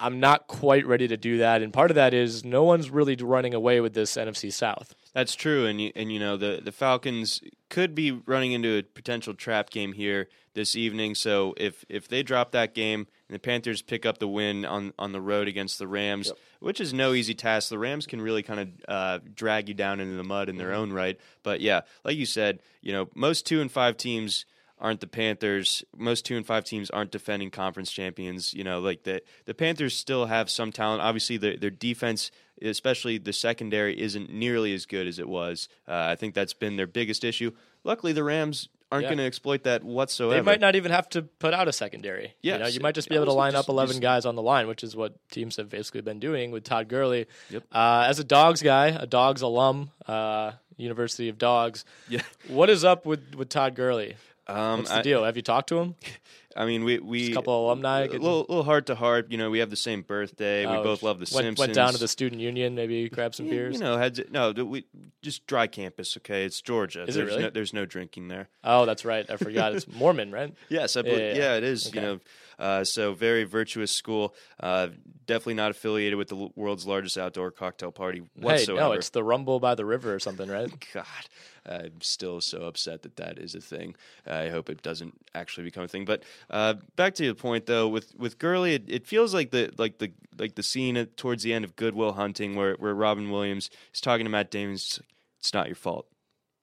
I'm not quite ready to do that, and part of that is no one's really running away with this NFC South. That's true, and you, and you know the the Falcons could be running into a potential trap game here this evening. So if if they drop that game and the Panthers pick up the win on on the road against the Rams, which is no easy task, the Rams can really kind of uh, drag you down into the mud in their own right. But yeah, like you said, you know most two and five teams aren't the Panthers. Most two and five teams aren't defending conference champions. You know, like the the Panthers still have some talent. Obviously, their their defense, especially the secondary, isn't nearly as good as it was. Uh, I think that's been their biggest issue. Luckily, the Rams aren't Yeah. going to exploit that whatsoever. They might not even have to put out a secondary. you, know, you might just be able to line just- up 11 just- guys on the line, which is what teams have basically been doing with Todd Gurley. Yep. Uh, as a Dogs guy, a Dogs alum, uh, University of Dogs, Yeah. what is up with, with Todd Gurley? Um, What's the I, deal? Have you talked to him? I mean, we we Just a couple of alumni a getting- little, little heart to heart. You know, we have the same birthday. we Oh, both love the went, Simpsons. Went down to the student union, maybe grab some Yeah, beers. You know, had to, no, we just dry campus. Okay, it's Georgia. Is it there's really? No, there's no drinking there. Oh, that's right. I forgot. It's Mormon, right? Yes, I believe, Yeah, yeah, yeah, yeah. it is. Okay. You know, uh, so very virtuous school. Uh, definitely not affiliated with the world's largest outdoor cocktail party whatsoever. Hey, no, it's the Rumble by the River or something, right? God, I'm still so upset that that is a thing. I hope it doesn't actually become a thing. But uh, back to your point, though, with with Gurley, it, it feels like the like the like the scene at, towards the end of Good Will Hunting, where where Robin Williams is talking to Matt Damon. It's, it's not your fault.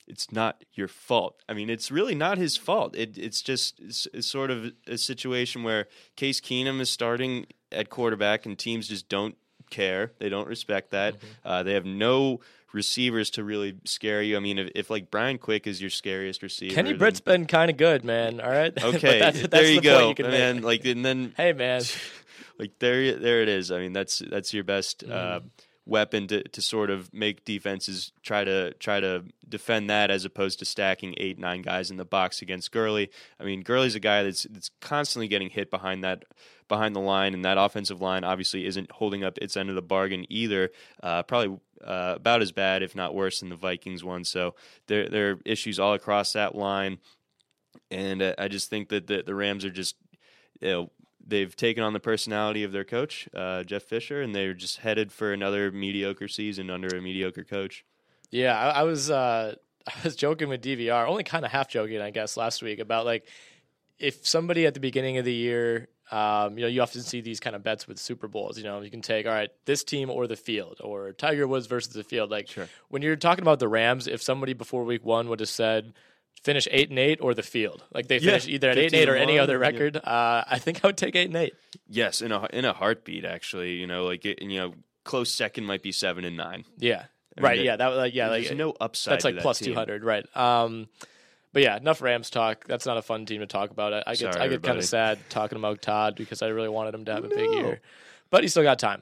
It's not your fault. I mean, it's really not his fault. It, it's just it's, it's sort of a situation where Case Keenum is starting at quarterback, and teams just don't care. They don't respect that. Mm-hmm. Uh, they have no receivers to really scare you. I mean, if, if like Brian Quick is your scariest receiver, Kenny then- Britt's been kind of good, man. All right. Okay. that's, that's there the you point go, you can make. man. Like and then hey, man. like there there it is. I mean, that's that's your best uh, weapon to, to sort of make defenses try to try to defend that as opposed to stacking eight nine guys in the box against Gurley. I mean, Gurley's a guy that's that's constantly getting hit behind that behind the line, and that offensive line obviously isn't holding up its end of the bargain either. Uh, probably uh, about as bad, if not worse, than the Vikings one. So there there are issues all across that line, and uh, I just think that the, the Rams are just you know they've taken on the personality of their coach, uh, Jeff Fisher, and they're just headed for another mediocre season under a mediocre coach. Yeah, I, I was uh, I was joking with DVR, only kind of half joking, I guess, last week about like if somebody at the beginning of the year, um, you know, you often see these kind of bets with Super Bowls. You know, you can take all right, this team or the field, or Tiger Woods versus the field. Like sure. when you're talking about the Rams, if somebody before Week One would have said finish eight and eight or the field, like they Yeah, finish either at eight and eight or any one, other yeah. record, uh, I think I would take eight and eight. Yes, in a in a heartbeat, actually. You know, like it, you know, close second might be seven and nine. Yeah, mean, right. it- yeah, that was like yeah, like There's no upside. That's like that plus team. two hundred, right? Um, but yeah, enough Rams talk. That's not a fun team to talk about. I, I get Sorry, I get kind of sad talking about Todd because I really wanted him to have a big year, but he still got time.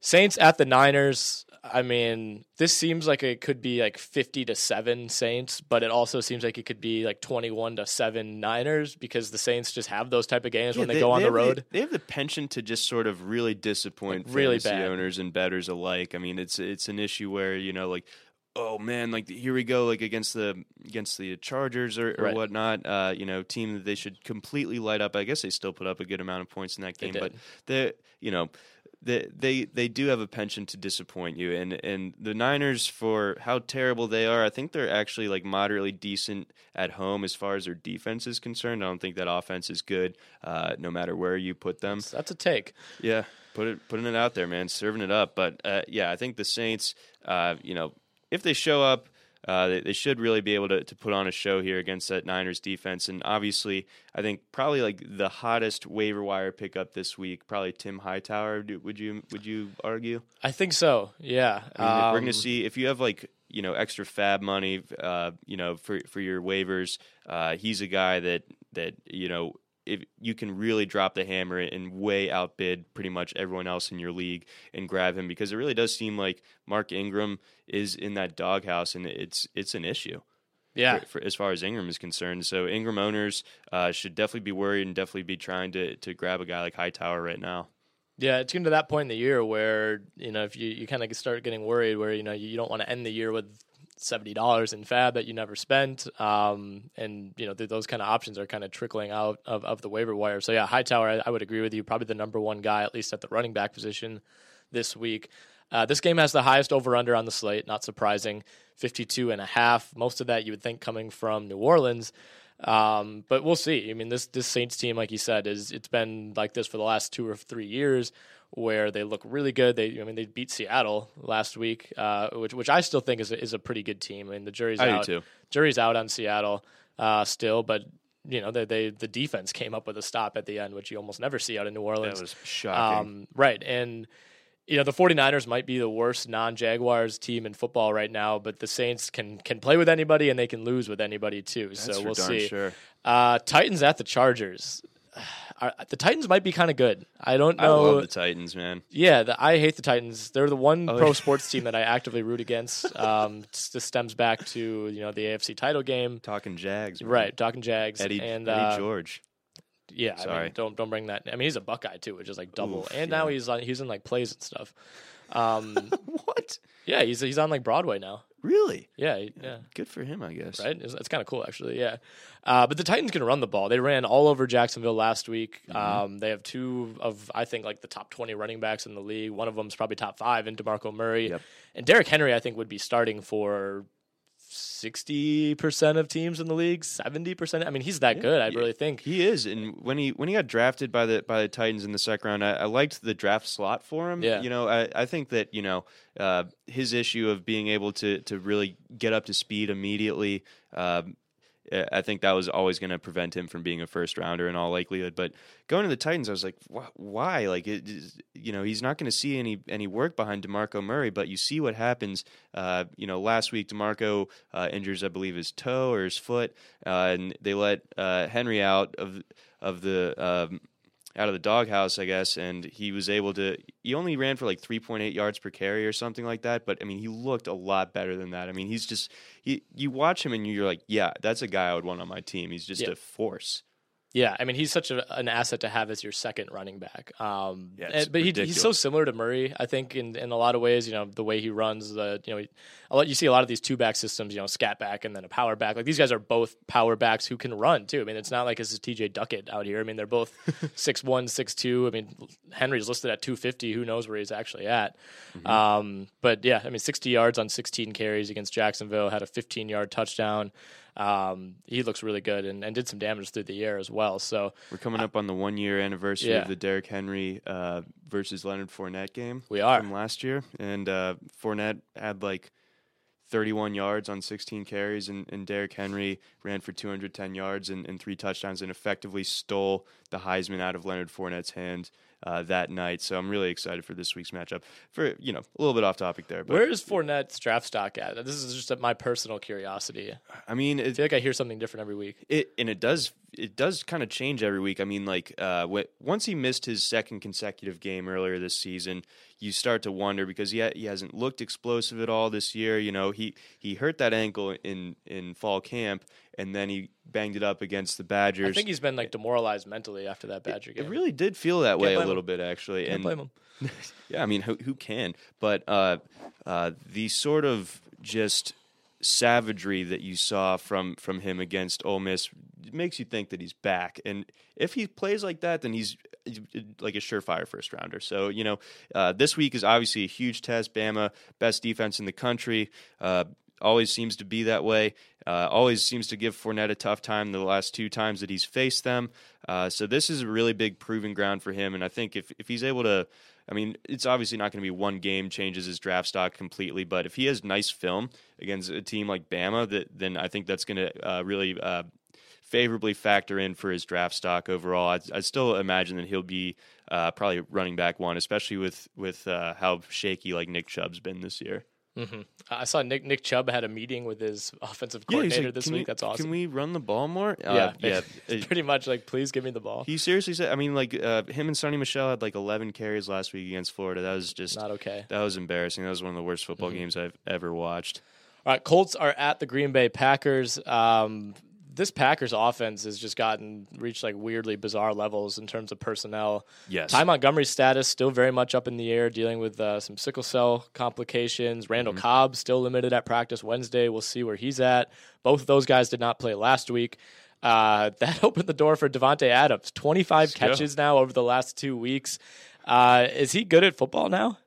Saints at the Niners. I mean, this seems like it could be like fifty to seven Saints, but it also seems like it could be like twenty-one to seven Niners because the Saints just have those type of games when Yeah, they, go on the have road. they have the penchant to just sort of really disappoint Like, really bad. owners and betters alike. I mean, it's it's an issue where you know, like, oh man, like here we go, like against the against the Chargers or, or Right. whatnot. Uh, you know, team that they should completely light up. I guess they still put up a good amount of points in that game, but they, you know. They, they they do have a penchant to disappoint you and and the Niners for how terrible they are I think they're actually like moderately decent at home as far as their defense is concerned I don't think that offense is good uh, no matter where you put them that's a take. yeah, put it putting it out there, man, serving it up. But uh, yeah, I think the Saints, uh, you know, if they show up, uh, they, they should really be able to, to put on a show here against that Niners defense. And obviously, I think probably like the hottest waiver wire pickup this week, probably Tim Hightower. Would you would you argue? I think so. Yeah, I mean, we're Um, going to see if you have like you know extra FAAB money, uh, you know for for your waivers. Uh, he's a guy that that you know if you can really drop the hammer and way outbid pretty much everyone else in your league and grab him because it really does seem like Mark Ingram is in that doghouse and it's it's an issue. Yeah, For, for, as far as Ingram is concerned, so Ingram owners uh, should definitely be worried and definitely be trying to to grab a guy like Hightower right now. Yeah, it's getting to that point in the year where you know if you, you kind of start getting worried, where you know you, you don't want to end the year with seventy dollars in FAAB that you never spent, um, and you know th- those kind of options are kind of trickling out of, of the waiver wire. So yeah, Hightower, I, I would agree with you, probably the number one guy at least at the running back position this week. Uh, this game has the highest over under on the slate, not surprising, 52 and a half. Most of that you would think coming from New Orleans. Um, but we'll see. I mean, this this Saints team, like you said, is it's been like this for the last two or three years, where they look really good. They, I mean, they beat Seattle last week, uh, which which I still think is a, is a pretty good team. I mean, the jury's I out. Jury's out on Seattle uh, still, but you know, they, they the defense came up with a stop at the end, which you almost never see out in New Orleans. That was shocking. Um, right. And, you know, the 49ers might be the worst non Jaguars team in football right now, but the Saints can can play with anybody and they can lose with anybody too. That's so we'll see. Sure. Uh, Titans at the Chargers. Are, the Titans might be kind of good. I don't know. I love the Titans, man. yeah, the, I hate the Titans. They're the one Oh, pro yeah. sports team that I actively root against. Um, this stems back to you know the AFC title game, Talking Jags, man. right? Talking Jags Eddie, and Eddie uh, George. yeah, I Sorry. mean, don't don't bring that. I mean, he's a Buckeye too, which is like double. Oof, and now he's on he's in like plays and stuff. Um, What? yeah, he's he's on like Broadway now. Really? Yeah, yeah, Good for him, I guess. right. It's, it's kind of cool actually. Yeah, uh, but the Titans can run the ball. They ran all over Jacksonville last week. Mm-hmm. Um, they have two of I think like the top twenty running backs in the league. One of them's probably top five in Demarco Murray, Yep. and Derrick Henry I think would be starting for sixty percent of teams in the league, seventy percent. I mean, he's that good. I really think He is, and when he when he got drafted by the by the Titans in the second round, I, I liked the draft slot for him. Yeah. you know, I, I think that you know uh, his issue of being able to to really get up to speed immediately. Um, I- think that was always going to prevent him from being a first rounder in all likelihood. But going to the Titans, I was like, why? Like, it, you know, he's not going to see any any work behind Demarco Murray. But you see what happens. Uh, you know, last week Demarco uh, injures, I believe, his toe or his foot, uh, and they let uh, Henry out of of the um, out of the doghouse, I guess, and he was able to. He only ran for like 3.8 yards per carry or something like that, but I mean, he looked a lot better than that. I mean, he's just he. You watch him and you're like, yeah, that's a guy I would want on my team. He's just a force. Yeah, I mean he's such a, an asset to have as your second running back. Um, Yeah, but he, he's so similar to Murray, I think, in, in a lot of ways. You know, the way he runs, the you know, a lot, you see a lot of these two back systems. You know, scat back and then a power back. Like these guys are both power backs who can run too. I mean, it's not like this is T.J. Duckett out here. I mean, they're both six one, six two. I mean, Henry's listed at two fifty. Who knows where he's actually at? Mm-hmm. Um, but yeah, I mean, sixty yards on sixteen carries against Jacksonville. Had a fifteen yard touchdown. Um, he looks really good and, and did some damage through the air as well. So We're coming up on the one year anniversary Yeah. of the Derrick Henry uh, versus Leonard Fournette game. We are. from last year, and uh, Fournette had like 31 yards on 16 carries, and, and Derrick Henry ran for 210 yards and, and three touchdowns, and effectively stole the Heisman out of Leonard Fournette's hand uh, that night. So I'm really excited for this week's matchup. For you know, a little bit off topic there, but Where is Fournette's draft stock at? This is just my personal curiosity. I I mean, it, feel like I hear something different every week. It and it does it does kind of change every week. I mean, like uh, once he missed his second consecutive game earlier this season, you start to wonder because he ha- he hasn't looked explosive at all this year. You know, he he hurt that ankle in in fall camp, and then he banged it up against the Badgers. I think he's been like demoralized mentally after that Badger game. it really did feel that way a little him. bit actually, Can't and blame him. yeah, I mean, who, who can? But uh, uh, the sort of just savagery that you saw from from him against Ole Miss makes you think that he's back. And if he plays like that, then he's like a surefire first rounder. So you know, uh, this week is obviously a huge test. Bama, best defense in the country. Uh, always seems to be that way. Uh, always seems to give Fournette a tough time the last two times that he's faced them. Uh, so this is a really big proving ground for him. And I think if, if he's able to, I mean, it's obviously not going to be one game changes his draft stock completely, but if he has nice film against a team like Bama, that then I think that's going to uh, really uh, favorably factor in for his draft stock overall. I, I still imagine that he'll be uh, probably running back one, especially with with uh, how shaky like Nick Chubb's been this year. hmm I saw Nick Nick Chubb had a meeting with his offensive Yeah, coordinator like, this week. we- That's awesome. Can we run the ball more? yeah, Uh, yeah. It's pretty much like, please give me the ball. he seriously said. I mean, like uh, him and Sony Michel had like 11 carries last week against Florida. That was just Not okay. that was embarrassing. That was one of the worst football games I've ever watched. All right, Colts are at the Green Bay Packers. Um, this Packers offense has just gotten reached like weirdly bizarre levels in terms of personnel. Yes. Ty Montgomery's status still very much up in the air, dealing with uh, some sickle cell complications. Randall Cobb still limited at practice Wednesday. We'll see where he's at. Both of those guys did not play last week. Uh, that opened the door for Davante Adams. Twenty five go. catches now over the last two weeks. Uh, is he good at football now?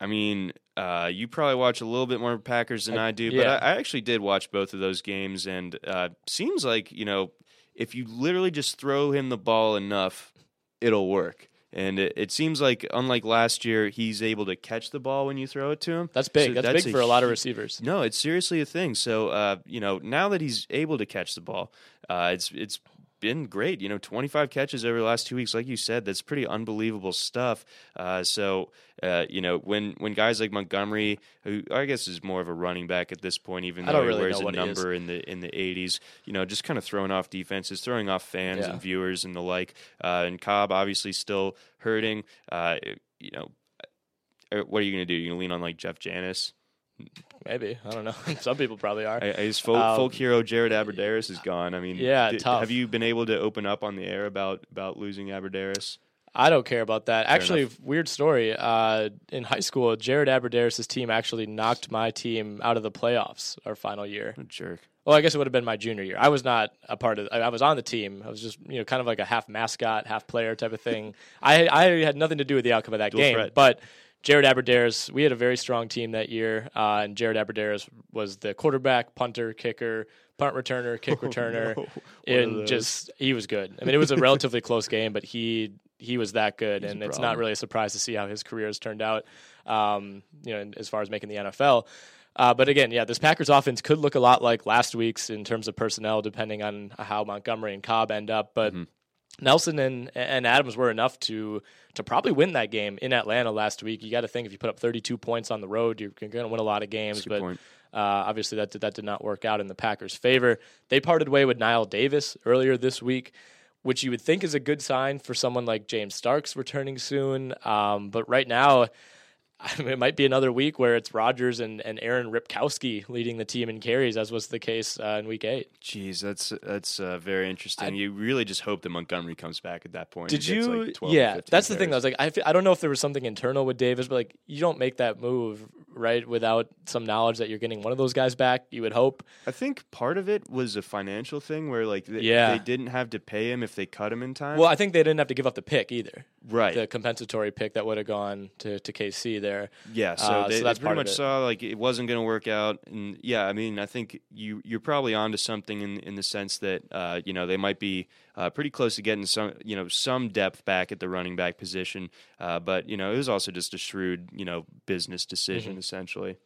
I mean, uh, you probably watch a little bit more Packers than I, do, but yeah. I, I actually did watch both of those games, and uh, seems like you know if you literally just throw him the ball enough, it'll work. And it, it seems like, unlike last year, he's able to catch the ball when you throw it to him. That's big. So that's, big for a lot of receivers. No, it's seriously a thing. So, uh, you know, now that he's able to catch the ball, uh, it's it's been great. You know, 25 catches over the last two weeks, like you said, that's pretty unbelievable stuff. Uh, so, uh, you know, when when guys like Montgomery, who I guess is more of a running back at this point, even though don't he wears a what he is. number in the in the 80s, you know, just kind of throwing off defenses, throwing off fans Yeah. and viewers and the like. Uh, and Cobb obviously still hurting. Uh, you know. uh, What are you going to do? You going to lean on like Jeff Janis? Maybe I don't know. Some people probably are. I, his folk, Um, folk hero Jared Abbrederis is gone. I mean, Yeah, did- tough. have you been able to open up on the air about about losing Abbrederis? I don't care about that. Actually, enough. weird story. Uh, in high school, Jared Abbrederis' team actually knocked my team out of the playoffs our final year. What a jerk. Well, I guess it would have been my junior year. I was not a part of. I I was on the team. I was just you know kind of like a half mascot, half player type of thing. I I had nothing to do with the outcome of that Dual game, threat. but. Jared Abbrederis, we had a very strong team that year, uh, and Jared Abbrederis was the quarterback, punter, kicker, punt returner, kick Oh, returner, no. and just he was good. I mean, it was a relatively close game, but he he was that good, He's and it's not really a surprise to see how his career has turned out. Um, you know, as far as making the NFL. Uh, but again, yeah, this Packers offense could look a lot like last week's in terms of personnel, depending on how Montgomery and Cobb end up. But Mm-hmm. Nelson and and Adams were enough to to probably win that game in Atlanta last week. You got to think if you put up 32 points on the road, you're going to win a lot of games. That's a good But uh, obviously, that did, that did not work out in the Packers' favor. They parted way with Knile Davis earlier this week, which you would think is a good sign for someone like James Starks returning soon. Um, but right now, I mean, it might be another week where it's Rodgers and, and Aaron Ripkowski leading the team in carries, as was the case uh, in Week Eight. Jeez, that's that's uh, very interesting. you really just hope that Montgomery comes back at that point. Did you? Like 12 yeah, 15 that's the thing. I was like, I, fe- I don't know if there was something internal with Davis, but like, you don't make that move right without some knowledge that you're getting one of those guys back. You would hope. I think part of it was a financial thing where like they, Yeah. they didn't have to pay him if they cut him in time. Well, I think they didn't have to give up the pick either. right. The compensatory pick that would have gone to, to KC there. Yeah, so, Uh, they, so they that's pretty much saw like it wasn't going to work out, and yeah, I mean, I think you you're probably onto something in in the sense that uh, you know they might be uh, pretty close to getting some you know some depth back at the running back position, uh, but you know it was also just a shrewd you know business decision Mm-hmm. essentially.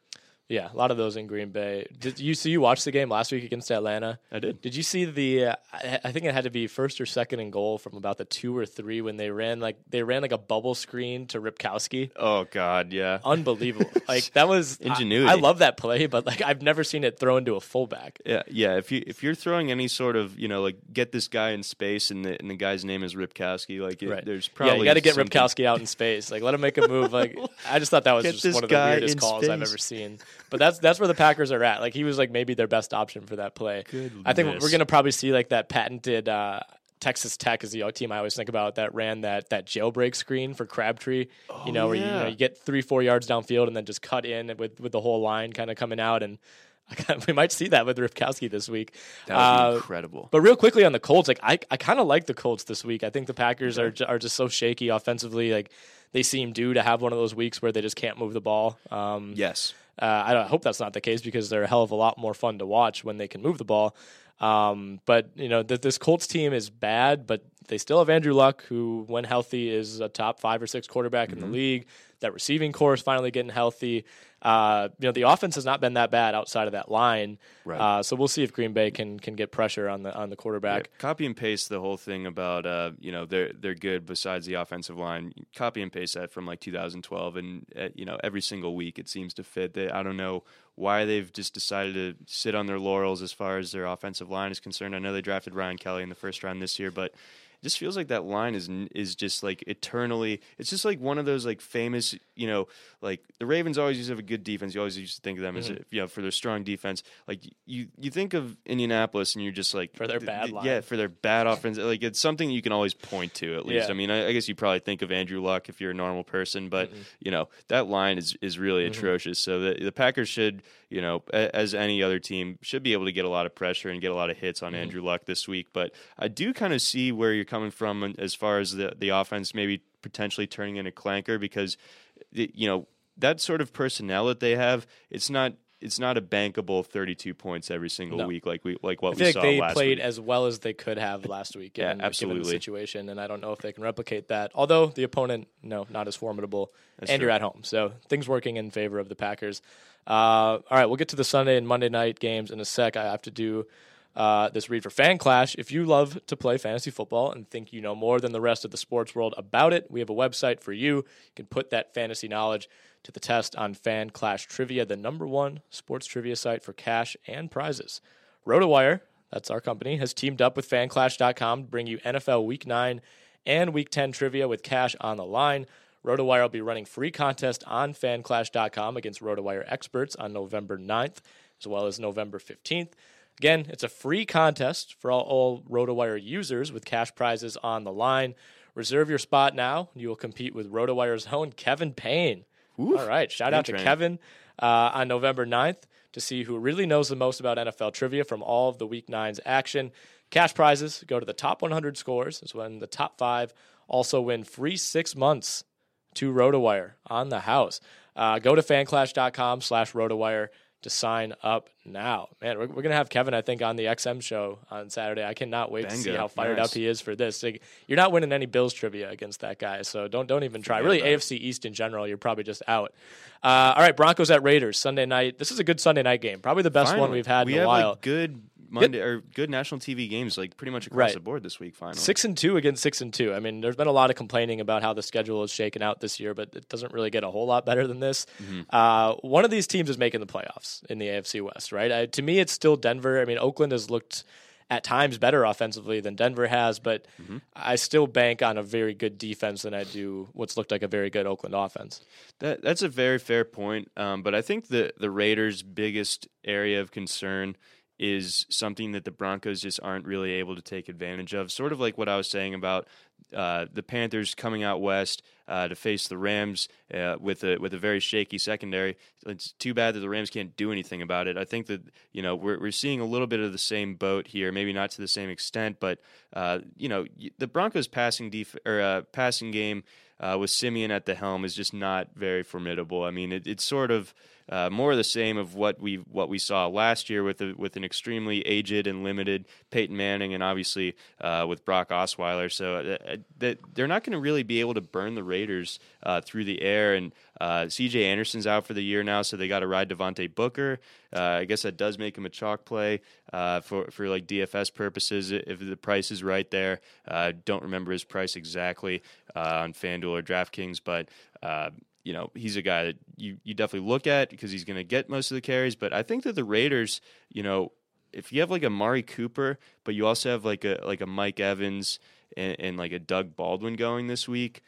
Yeah, a lot of those in Green Bay. Did you see you watched the game last week against Atlanta? I did. Did you see the? Uh, I, I think it had to be first or second and goal from about the two or three when they ran like they ran like a bubble screen to Ripkowski. Oh God, yeah. Unbelievable! like that was I- Ingenuity. I, love that play, but like I've never seen it thrown to a fullback. Yeah, yeah. If you if you're throwing any sort of you know like get this guy in space and the and the guy's name is Ripkowski, like it, Right. there's probably yeah, you got to get something- Ripkowski out in space. Like let him make a move. Like I just thought that was Get just one of the weirdest calls I've ever seen. But that's that's where the Packers are at. Like he was like maybe their best option for that play. I think we're gonna probably see like that patented. Uh, Texas Tech is the team I always think about that ran that that jailbreak screen for Crabtree. you know, where you, you know you get three four yards downfield and then just cut in with with the whole line kind of coming out and. We might see that with Ripkowski this week. That would be Uh, incredible. but real quickly on the Colts, like I, I kind of like the Colts this week. I think the Packers are are just so shaky offensively. Like they seem due to have one of those weeks where they just can't move the ball. Um, yes. Uh, I, don't, I hope that's not the case because they're a hell of a lot more fun to watch when they can move the ball. Um, but you know th- this Colts team is bad, but they still have Andrew Luck, who, when healthy, is a top five or six quarterback in the league. That receiving corps is finally getting healthy. Uh, you know the offense has not been that bad outside of that line. Right. Uh, so we'll see if Green Bay can can get pressure on the on the quarterback. Yeah, copy and paste the whole thing about uh, you know they're they're good besides the offensive line. Copy and paste that from like 2012, and uh, you know every single week it seems to fit. They, I don't know why they've just decided to sit on their laurels as far as their offensive line is concerned. I know they drafted Ryan Kelly in the first round this year, but just feels like that line is is just like eternally. It's just like one of those like famous, you know, like the Ravens always used to have a good defense. You always used to think of them as Mm-hmm. a, you know for their strong defense. Like you you think of Indianapolis and you're just like For their bad line. Yeah, for their bad offense. Like it's something you can always point to at least. Yeah. I mean, I, I guess you probably think of Andrew Luck if you're a normal person, but you know that line is is really Mm-hmm. atrocious. So the the Packers should, you know, as any other team, should be able to get a lot of pressure and get a lot of hits Mm-hmm. on Andrew Luck this week. But I do kind of see where you're coming from as far as the the offense maybe potentially turning into a clanker because you know that sort of personnel that they have, it's not. It's not a bankable 32 points every single No. week like we like what I feel we like saw they last played week. as well as they could have last week. Yeah, Given, Given the absolutely. situation, and I don't know if they can replicate that. Although the opponent, no, not as formidable, and true. you're at home, so things working in favor of the Packers. Uh, all right, we'll get to the Sunday and Monday night games in a sec. I have to do. Uh, this read for Fan Clash. If you love to play fantasy football and think you know more than the rest of the sports world about it, we have a website for you. You can put that fantasy knowledge to the test on Fan Clash Trivia, the number one sports trivia site for cash and prizes. RotoWire, that's our company, has teamed up with FanClash.com to bring you NFL Week 9 and Week 10 trivia with cash on the line. RotoWire will be running free contest on FanClash.com against RotoWire experts on November 9th as well as November 15th. Again, it's a free contest for all, all RotoWire users with cash prizes on the line. Reserve your spot now. You will compete with RotoWire's own Kevin Payne. All right. Shout out to train. Kevin uh, on November 9th to see who really knows the most about NFL trivia from all of the Week 9's action. Cash prizes go to the top 100 scores, is when the top five also win free six months to RotoWire on the house. Uh, go to fanclash.com slash RotoWire to sign up now. Man, we're, we're going to have Kevin, I think, on the XM show on Saturday. I cannot wait to see how fired Nice. up he is for this. Like, you're not winning any Bills trivia against that guy, so don't don't even try. Forget Really. AFC East in general, you're probably just out. Uh, all right, Broncos at Raiders Sunday night. This is a good Sunday night game. Probably the best one we've had we in a have while. Like good Monday or good national TV games, like pretty much across Right. the board this week. Finally, Six and two against six and two. I mean, there's been a lot of complaining about how the schedule is shaken out this year, but it doesn't really get a whole lot better than this. Mm-hmm. Uh, one of these teams is making the playoffs in the AFC West, right? I, to me, it's still Denver. I mean, Oakland has looked at times better offensively than Denver has, but Mm-hmm. I still bank on a very good defense than I do what's looked like a very good Oakland offense. That that's a very fair point. Um, but I think the the Raiders' biggest area of concern is something that the Broncos just aren't really able to take advantage of. Sort of like what I was saying about uh, the Panthers coming out west uh, to face the Rams uh, with a with a very shaky secondary. It's too bad that the Rams can't do anything about it. I think that you know we're we're seeing a little bit of the same boat here, maybe not to the same extent, but uh, you know the Broncos passing def- or uh, passing game uh, with Siemian at the helm is just not very formidable. I mean, it, it's sort of uh, more of the same of what we what we saw last year with a, with an extremely aged and limited Peyton Manning, and obviously uh, with Brock Osweiler. So uh, that they're not going to really be able to burn the Raiders uh, through the air. And uh, C.J. Anderson's out for the year now, so they got to ride Devontae Booker. Uh, I guess that does make him a chalk play uh, for for like DFS purposes if the price is right there. Uh, don't remember his price exactly uh, on FanDuel or DraftKings, but uh, you know he's a guy that you you definitely look at because he's going to get most of the carries. But I think that the Raiders, you know, if you have like a Mari Cooper, but you also have like a like a Mike Evans and, and like a Doug Baldwin going this week.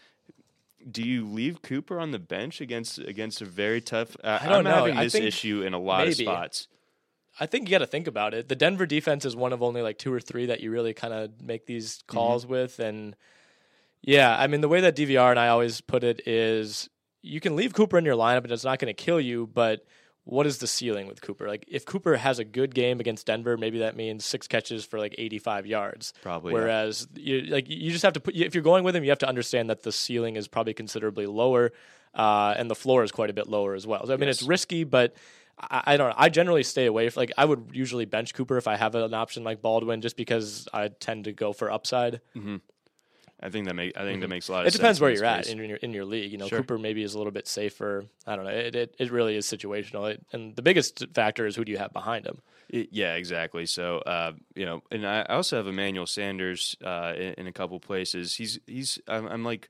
Do you leave Cooper on the bench against against a very tough? Uh, I don't I'm know. having I this issue in a lot of spots. I think you got to think about it. The Denver defense is one of only like two or three that you really kind of make these Mm-hmm. calls with, and yeah, I mean the way that DVR and I always put it is you can leave Cooper in your lineup and it's not going to kill you, but what is the ceiling with Cooper? Like if Cooper has a good game against Denver, maybe that means six catches for like 85 yards. Probably, yeah. Whereas you like you just have to put if you're going with him, you have to understand that the ceiling is probably considerably lower, uh, and the floor is quite a bit lower as well. So I mean, it's risky, but I, I don't know. I generally stay away. From, like I would usually bench Cooper if I have an option like Baldwin, just because I tend to go for upside. I think that make I think that makes a lot of It depends where you're at in your in your league. You know, Sure. Cooper maybe is a little bit safer. I don't know. It it, it really is situational. It, and the biggest factor is who do you have behind him. It- yeah, exactly. So, uh, you know, and I also have Emmanuel Sanders uh, in, in a couple places. He's he's I'm, I'm like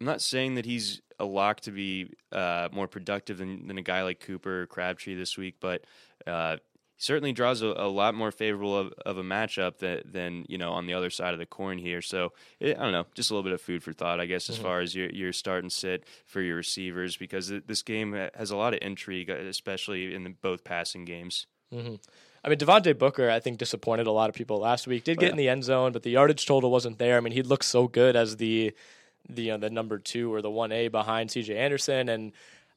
I'm not saying that he's a lock to be uh, more productive than, than a guy like Cooper or Crabtree this week, but uh, certainly draws a, a lot more favorable of, of a matchup that, than you know on the other side of the coin here. So it, I don't know, just a little bit of food for thought, I guess, as mm-hmm. far as your your start and sit for your receivers because this game has a lot of intrigue, uh, especially in the, both passing games. Mm-hmm. I mean, Devontae Booker, I think, disappointed a lot of people last week. Did oh, get in the end zone, but the yardage total wasn't there. I mean, he looked so good as the, the you know, the number two or the one A behind C.J. Anderson, and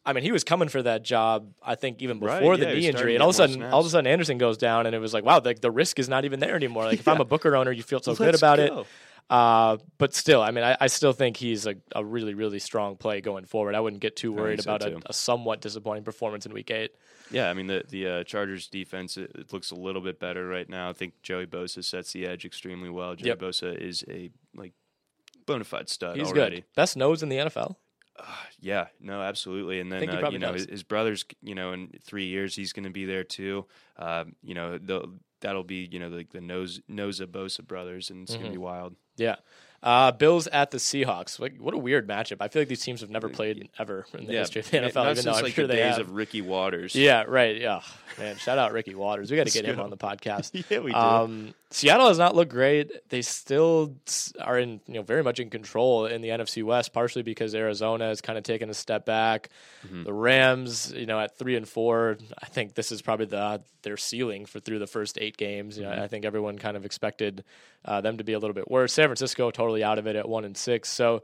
I mean, he was coming for that job. I think even before yeah, the he was knee injury, and all of a sudden, all of a sudden, Anderson goes down, and it was like, wow, the, the risk is not even there anymore. Like if I'm a Booker owner, you feel so good Let's about go. it. Uh, but still, I mean, I, I still think he's a, a really, really strong play going forward. I wouldn't get too worried so, about a, a somewhat disappointing performance in week eight. Yeah, I mean the the uh, Chargers defense it, it looks a little bit better right now. I think Joey Bosa sets the edge extremely well. Joey Yep. Bosa is a like bona fide stud He's already. good. Best nose in the NFL. Yeah, no, absolutely. And then uh, you know does. his, brother's you know in three years he's going to be there too. Um, you know the, that'll be you know like the nose Noza Bosa brothers, and it's Mm-hmm. going to be wild. Yeah. Uh, Bills at the Seahawks. Like, what a weird matchup. I feel like these teams have never played ever in the yeah, history of the not NFL, even since though I'm like sure the they days have. of Ricky Watters. Yeah, right. Yeah, man. Shout out Ricky Watters. We got to get him on the podcast. Yeah, we do. Um, Seattle does not look great. They still are in, you know, very much in control in the NFC West, partially because Arizona has kind of taken a step back. Mm-hmm. The Rams, you know, at three and four, I think this is probably the their ceiling for through the first eight games. You know, Mm-hmm. I think everyone kind of expected uh, them to be a little bit worse. San Francisco totally out of it at one and six. So.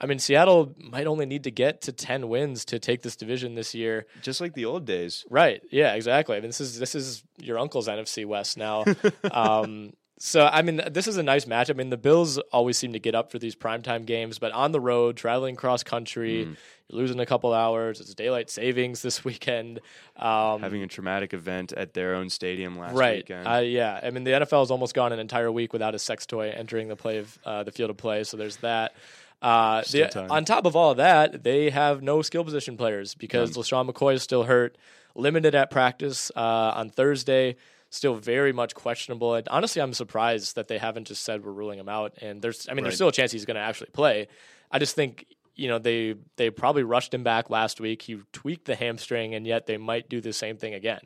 I mean, Seattle might only need to get to ten wins to take this division this year. just like the old days. Right. Yeah. Exactly. I mean, this is this is your uncle's NFC West now. um, So I mean, this is a nice match. I mean, the Bills always seem to get up for these primetime games, but on the road, traveling cross country, mm. you're losing a couple hours. It's daylight savings this weekend. Um, Having a traumatic event at their own stadium last right. weekend. Uh, yeah, I mean, the NFL has almost gone an entire week without a sex toy entering the play of uh, the field of play. So there's that. Uh, the, on top of all of that, they have no skill position players because mm. LeSean McCoy is still hurt, limited at practice uh, on Thursday still very much questionable. And honestly, I'm surprised that they haven't just said we're ruling him out. And there's, I mean, right. there's still a chance he's going to actually play. I just think you know they they probably rushed him back last week. He tweaked the hamstring, and yet they might do the same thing again.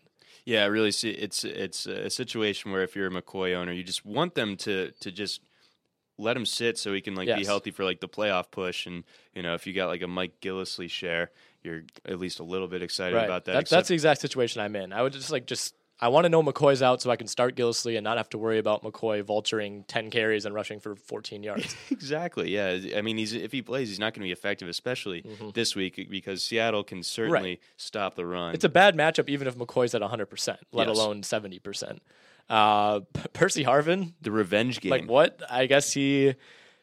Yeah, really. See, it's it's a situation where if you're a McCoy owner, you just want them to to just let him sit so he can like yes. be healthy for like the playoff push. And you know, if you got like a Mike Gillislee share, you're at least a little bit excited right. about that. that that's the exact situation I'm in. I would just like just I want to know McCoy's out so I can start Gillislee and not have to worry about McCoy vulturing 10 carries and rushing for 14 yards. exactly. Yeah. I mean, he's if he plays, he's not going to be effective, especially mm-hmm. this week because Seattle can certainly right. stop the run. It's a bad matchup even if McCoy's at 100%, let yes. alone 70%. Uh, Percy Harvin, the revenge game. Like what? I guess he.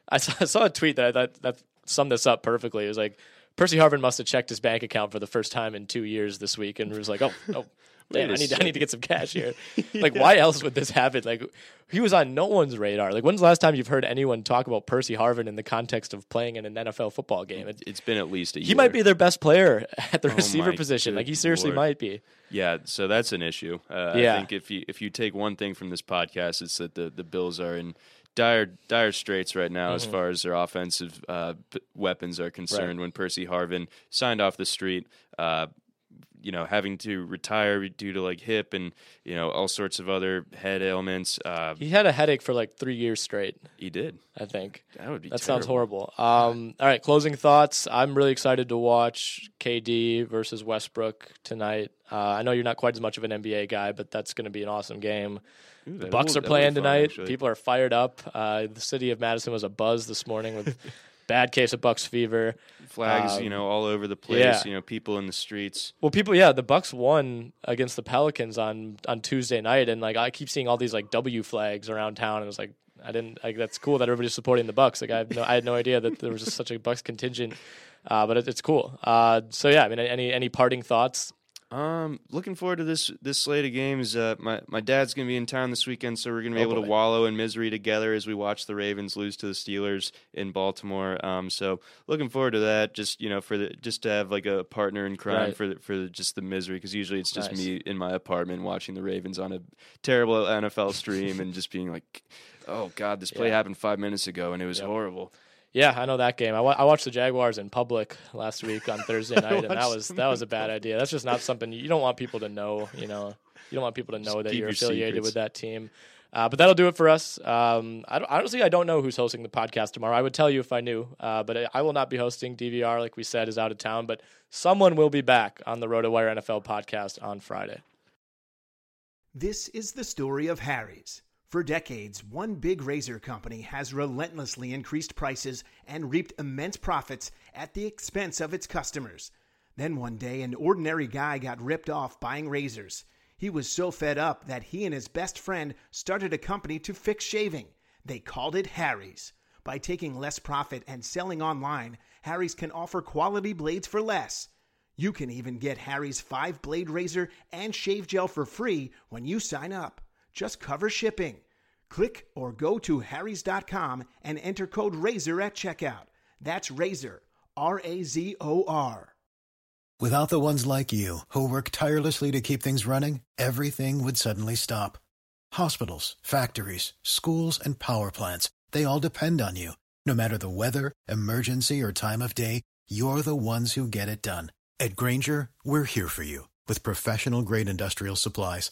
I saw, I saw a tweet that I thought that summed this up perfectly. It was like Percy Harvin must have checked his bank account for the first time in two years this week and was like, "Oh, oh, Damn, I need to, I need to get some cash here. Like, yeah. why else would this happen? Like, he was on no one's radar. Like, when's the last time you've heard anyone talk about Percy Harvin in the context of playing in an NFL football game? It, has been at least a year. He might be their best player at the oh receiver position. Like, he seriously Lord. might be. Yeah, so that's an issue. Uh, yeah. I think if you if you take one thing from this podcast, it's that the the Bills are in dire dire straits right now mm-hmm. as far as their offensive uh, weapons are concerned. Right. When Percy Harvin signed off the street, uh, you know having to retire due to like hip and you know all sorts of other head ailments. Uh, he had a headache for like three years straight. He did. I think that would be. That terrible. sounds horrible. Um, all right, closing thoughts. I'm really excited to watch KD versus Westbrook tonight. Uh, I know you're not quite as much of an NBA guy, but that's going to be an awesome game. Ooh, the Bucks will, are playing tonight. People are fired up. Uh, the city of Madison was a buzz this morning with bad case of Bucks fever. Flags, um, you know, all over the place. Yeah. You know, people in the streets. Well, people, yeah, the Bucks won against the Pelicans on on Tuesday night, and like I keep seeing all these like W flags around town, and it was like I didn't. Like, that's cool that everybody's supporting the Bucks. Like I, no, I had no idea that there was just such a Bucks contingent, uh, but it, it's cool. Uh, so yeah, I mean, any any parting thoughts? Um, looking forward to this this slate of games. Uh, my my dad's gonna be in town this weekend, so we're gonna be oh able boy. to wallow in misery together as we watch the Ravens lose to the Steelers in Baltimore. Um, so looking forward to that. Just you know, for the just to have like a partner in crime right. for the, for the, just the misery because usually it's just nice. me in my apartment watching the Ravens on a terrible NFL stream and just being like, oh god, this play yeah. happened five minutes ago and it was yep. horrible. Yeah, I know that game. I, wa- I watched the Jaguars in public last week on Thursday night, and that was that was a bad idea. That's just not something you don't want people to know. You know, you don't want people to know just that you're affiliated secrets. with that team. Uh, but that'll do it for us. Um, I don't, honestly, I don't know who's hosting the podcast tomorrow. I would tell you if I knew, uh, but I will not be hosting. DVR, like we said, is out of town, but someone will be back on the RotoWire NFL podcast on Friday. This is the story of Harry's. For decades, one big razor company has relentlessly increased prices and reaped immense profits at the expense of its customers. Then one day, an ordinary guy got ripped off buying razors. He was so fed up that he and his best friend started a company to fix shaving. They called it Harry's. By taking less profit and selling online, Harry's can offer quality blades for less. You can even get Harry's 5 blade razor and shave gel for free when you sign up. Just cover shipping. Click or go to harrys.com and enter code RAZOR at checkout. That's RAZOR, R A Z O R. Without the ones like you, who work tirelessly to keep things running, everything would suddenly stop. Hospitals, factories, schools, and power plants, they all depend on you. No matter the weather, emergency, or time of day, you're the ones who get it done. At Grainger, we're here for you with professional grade industrial supplies.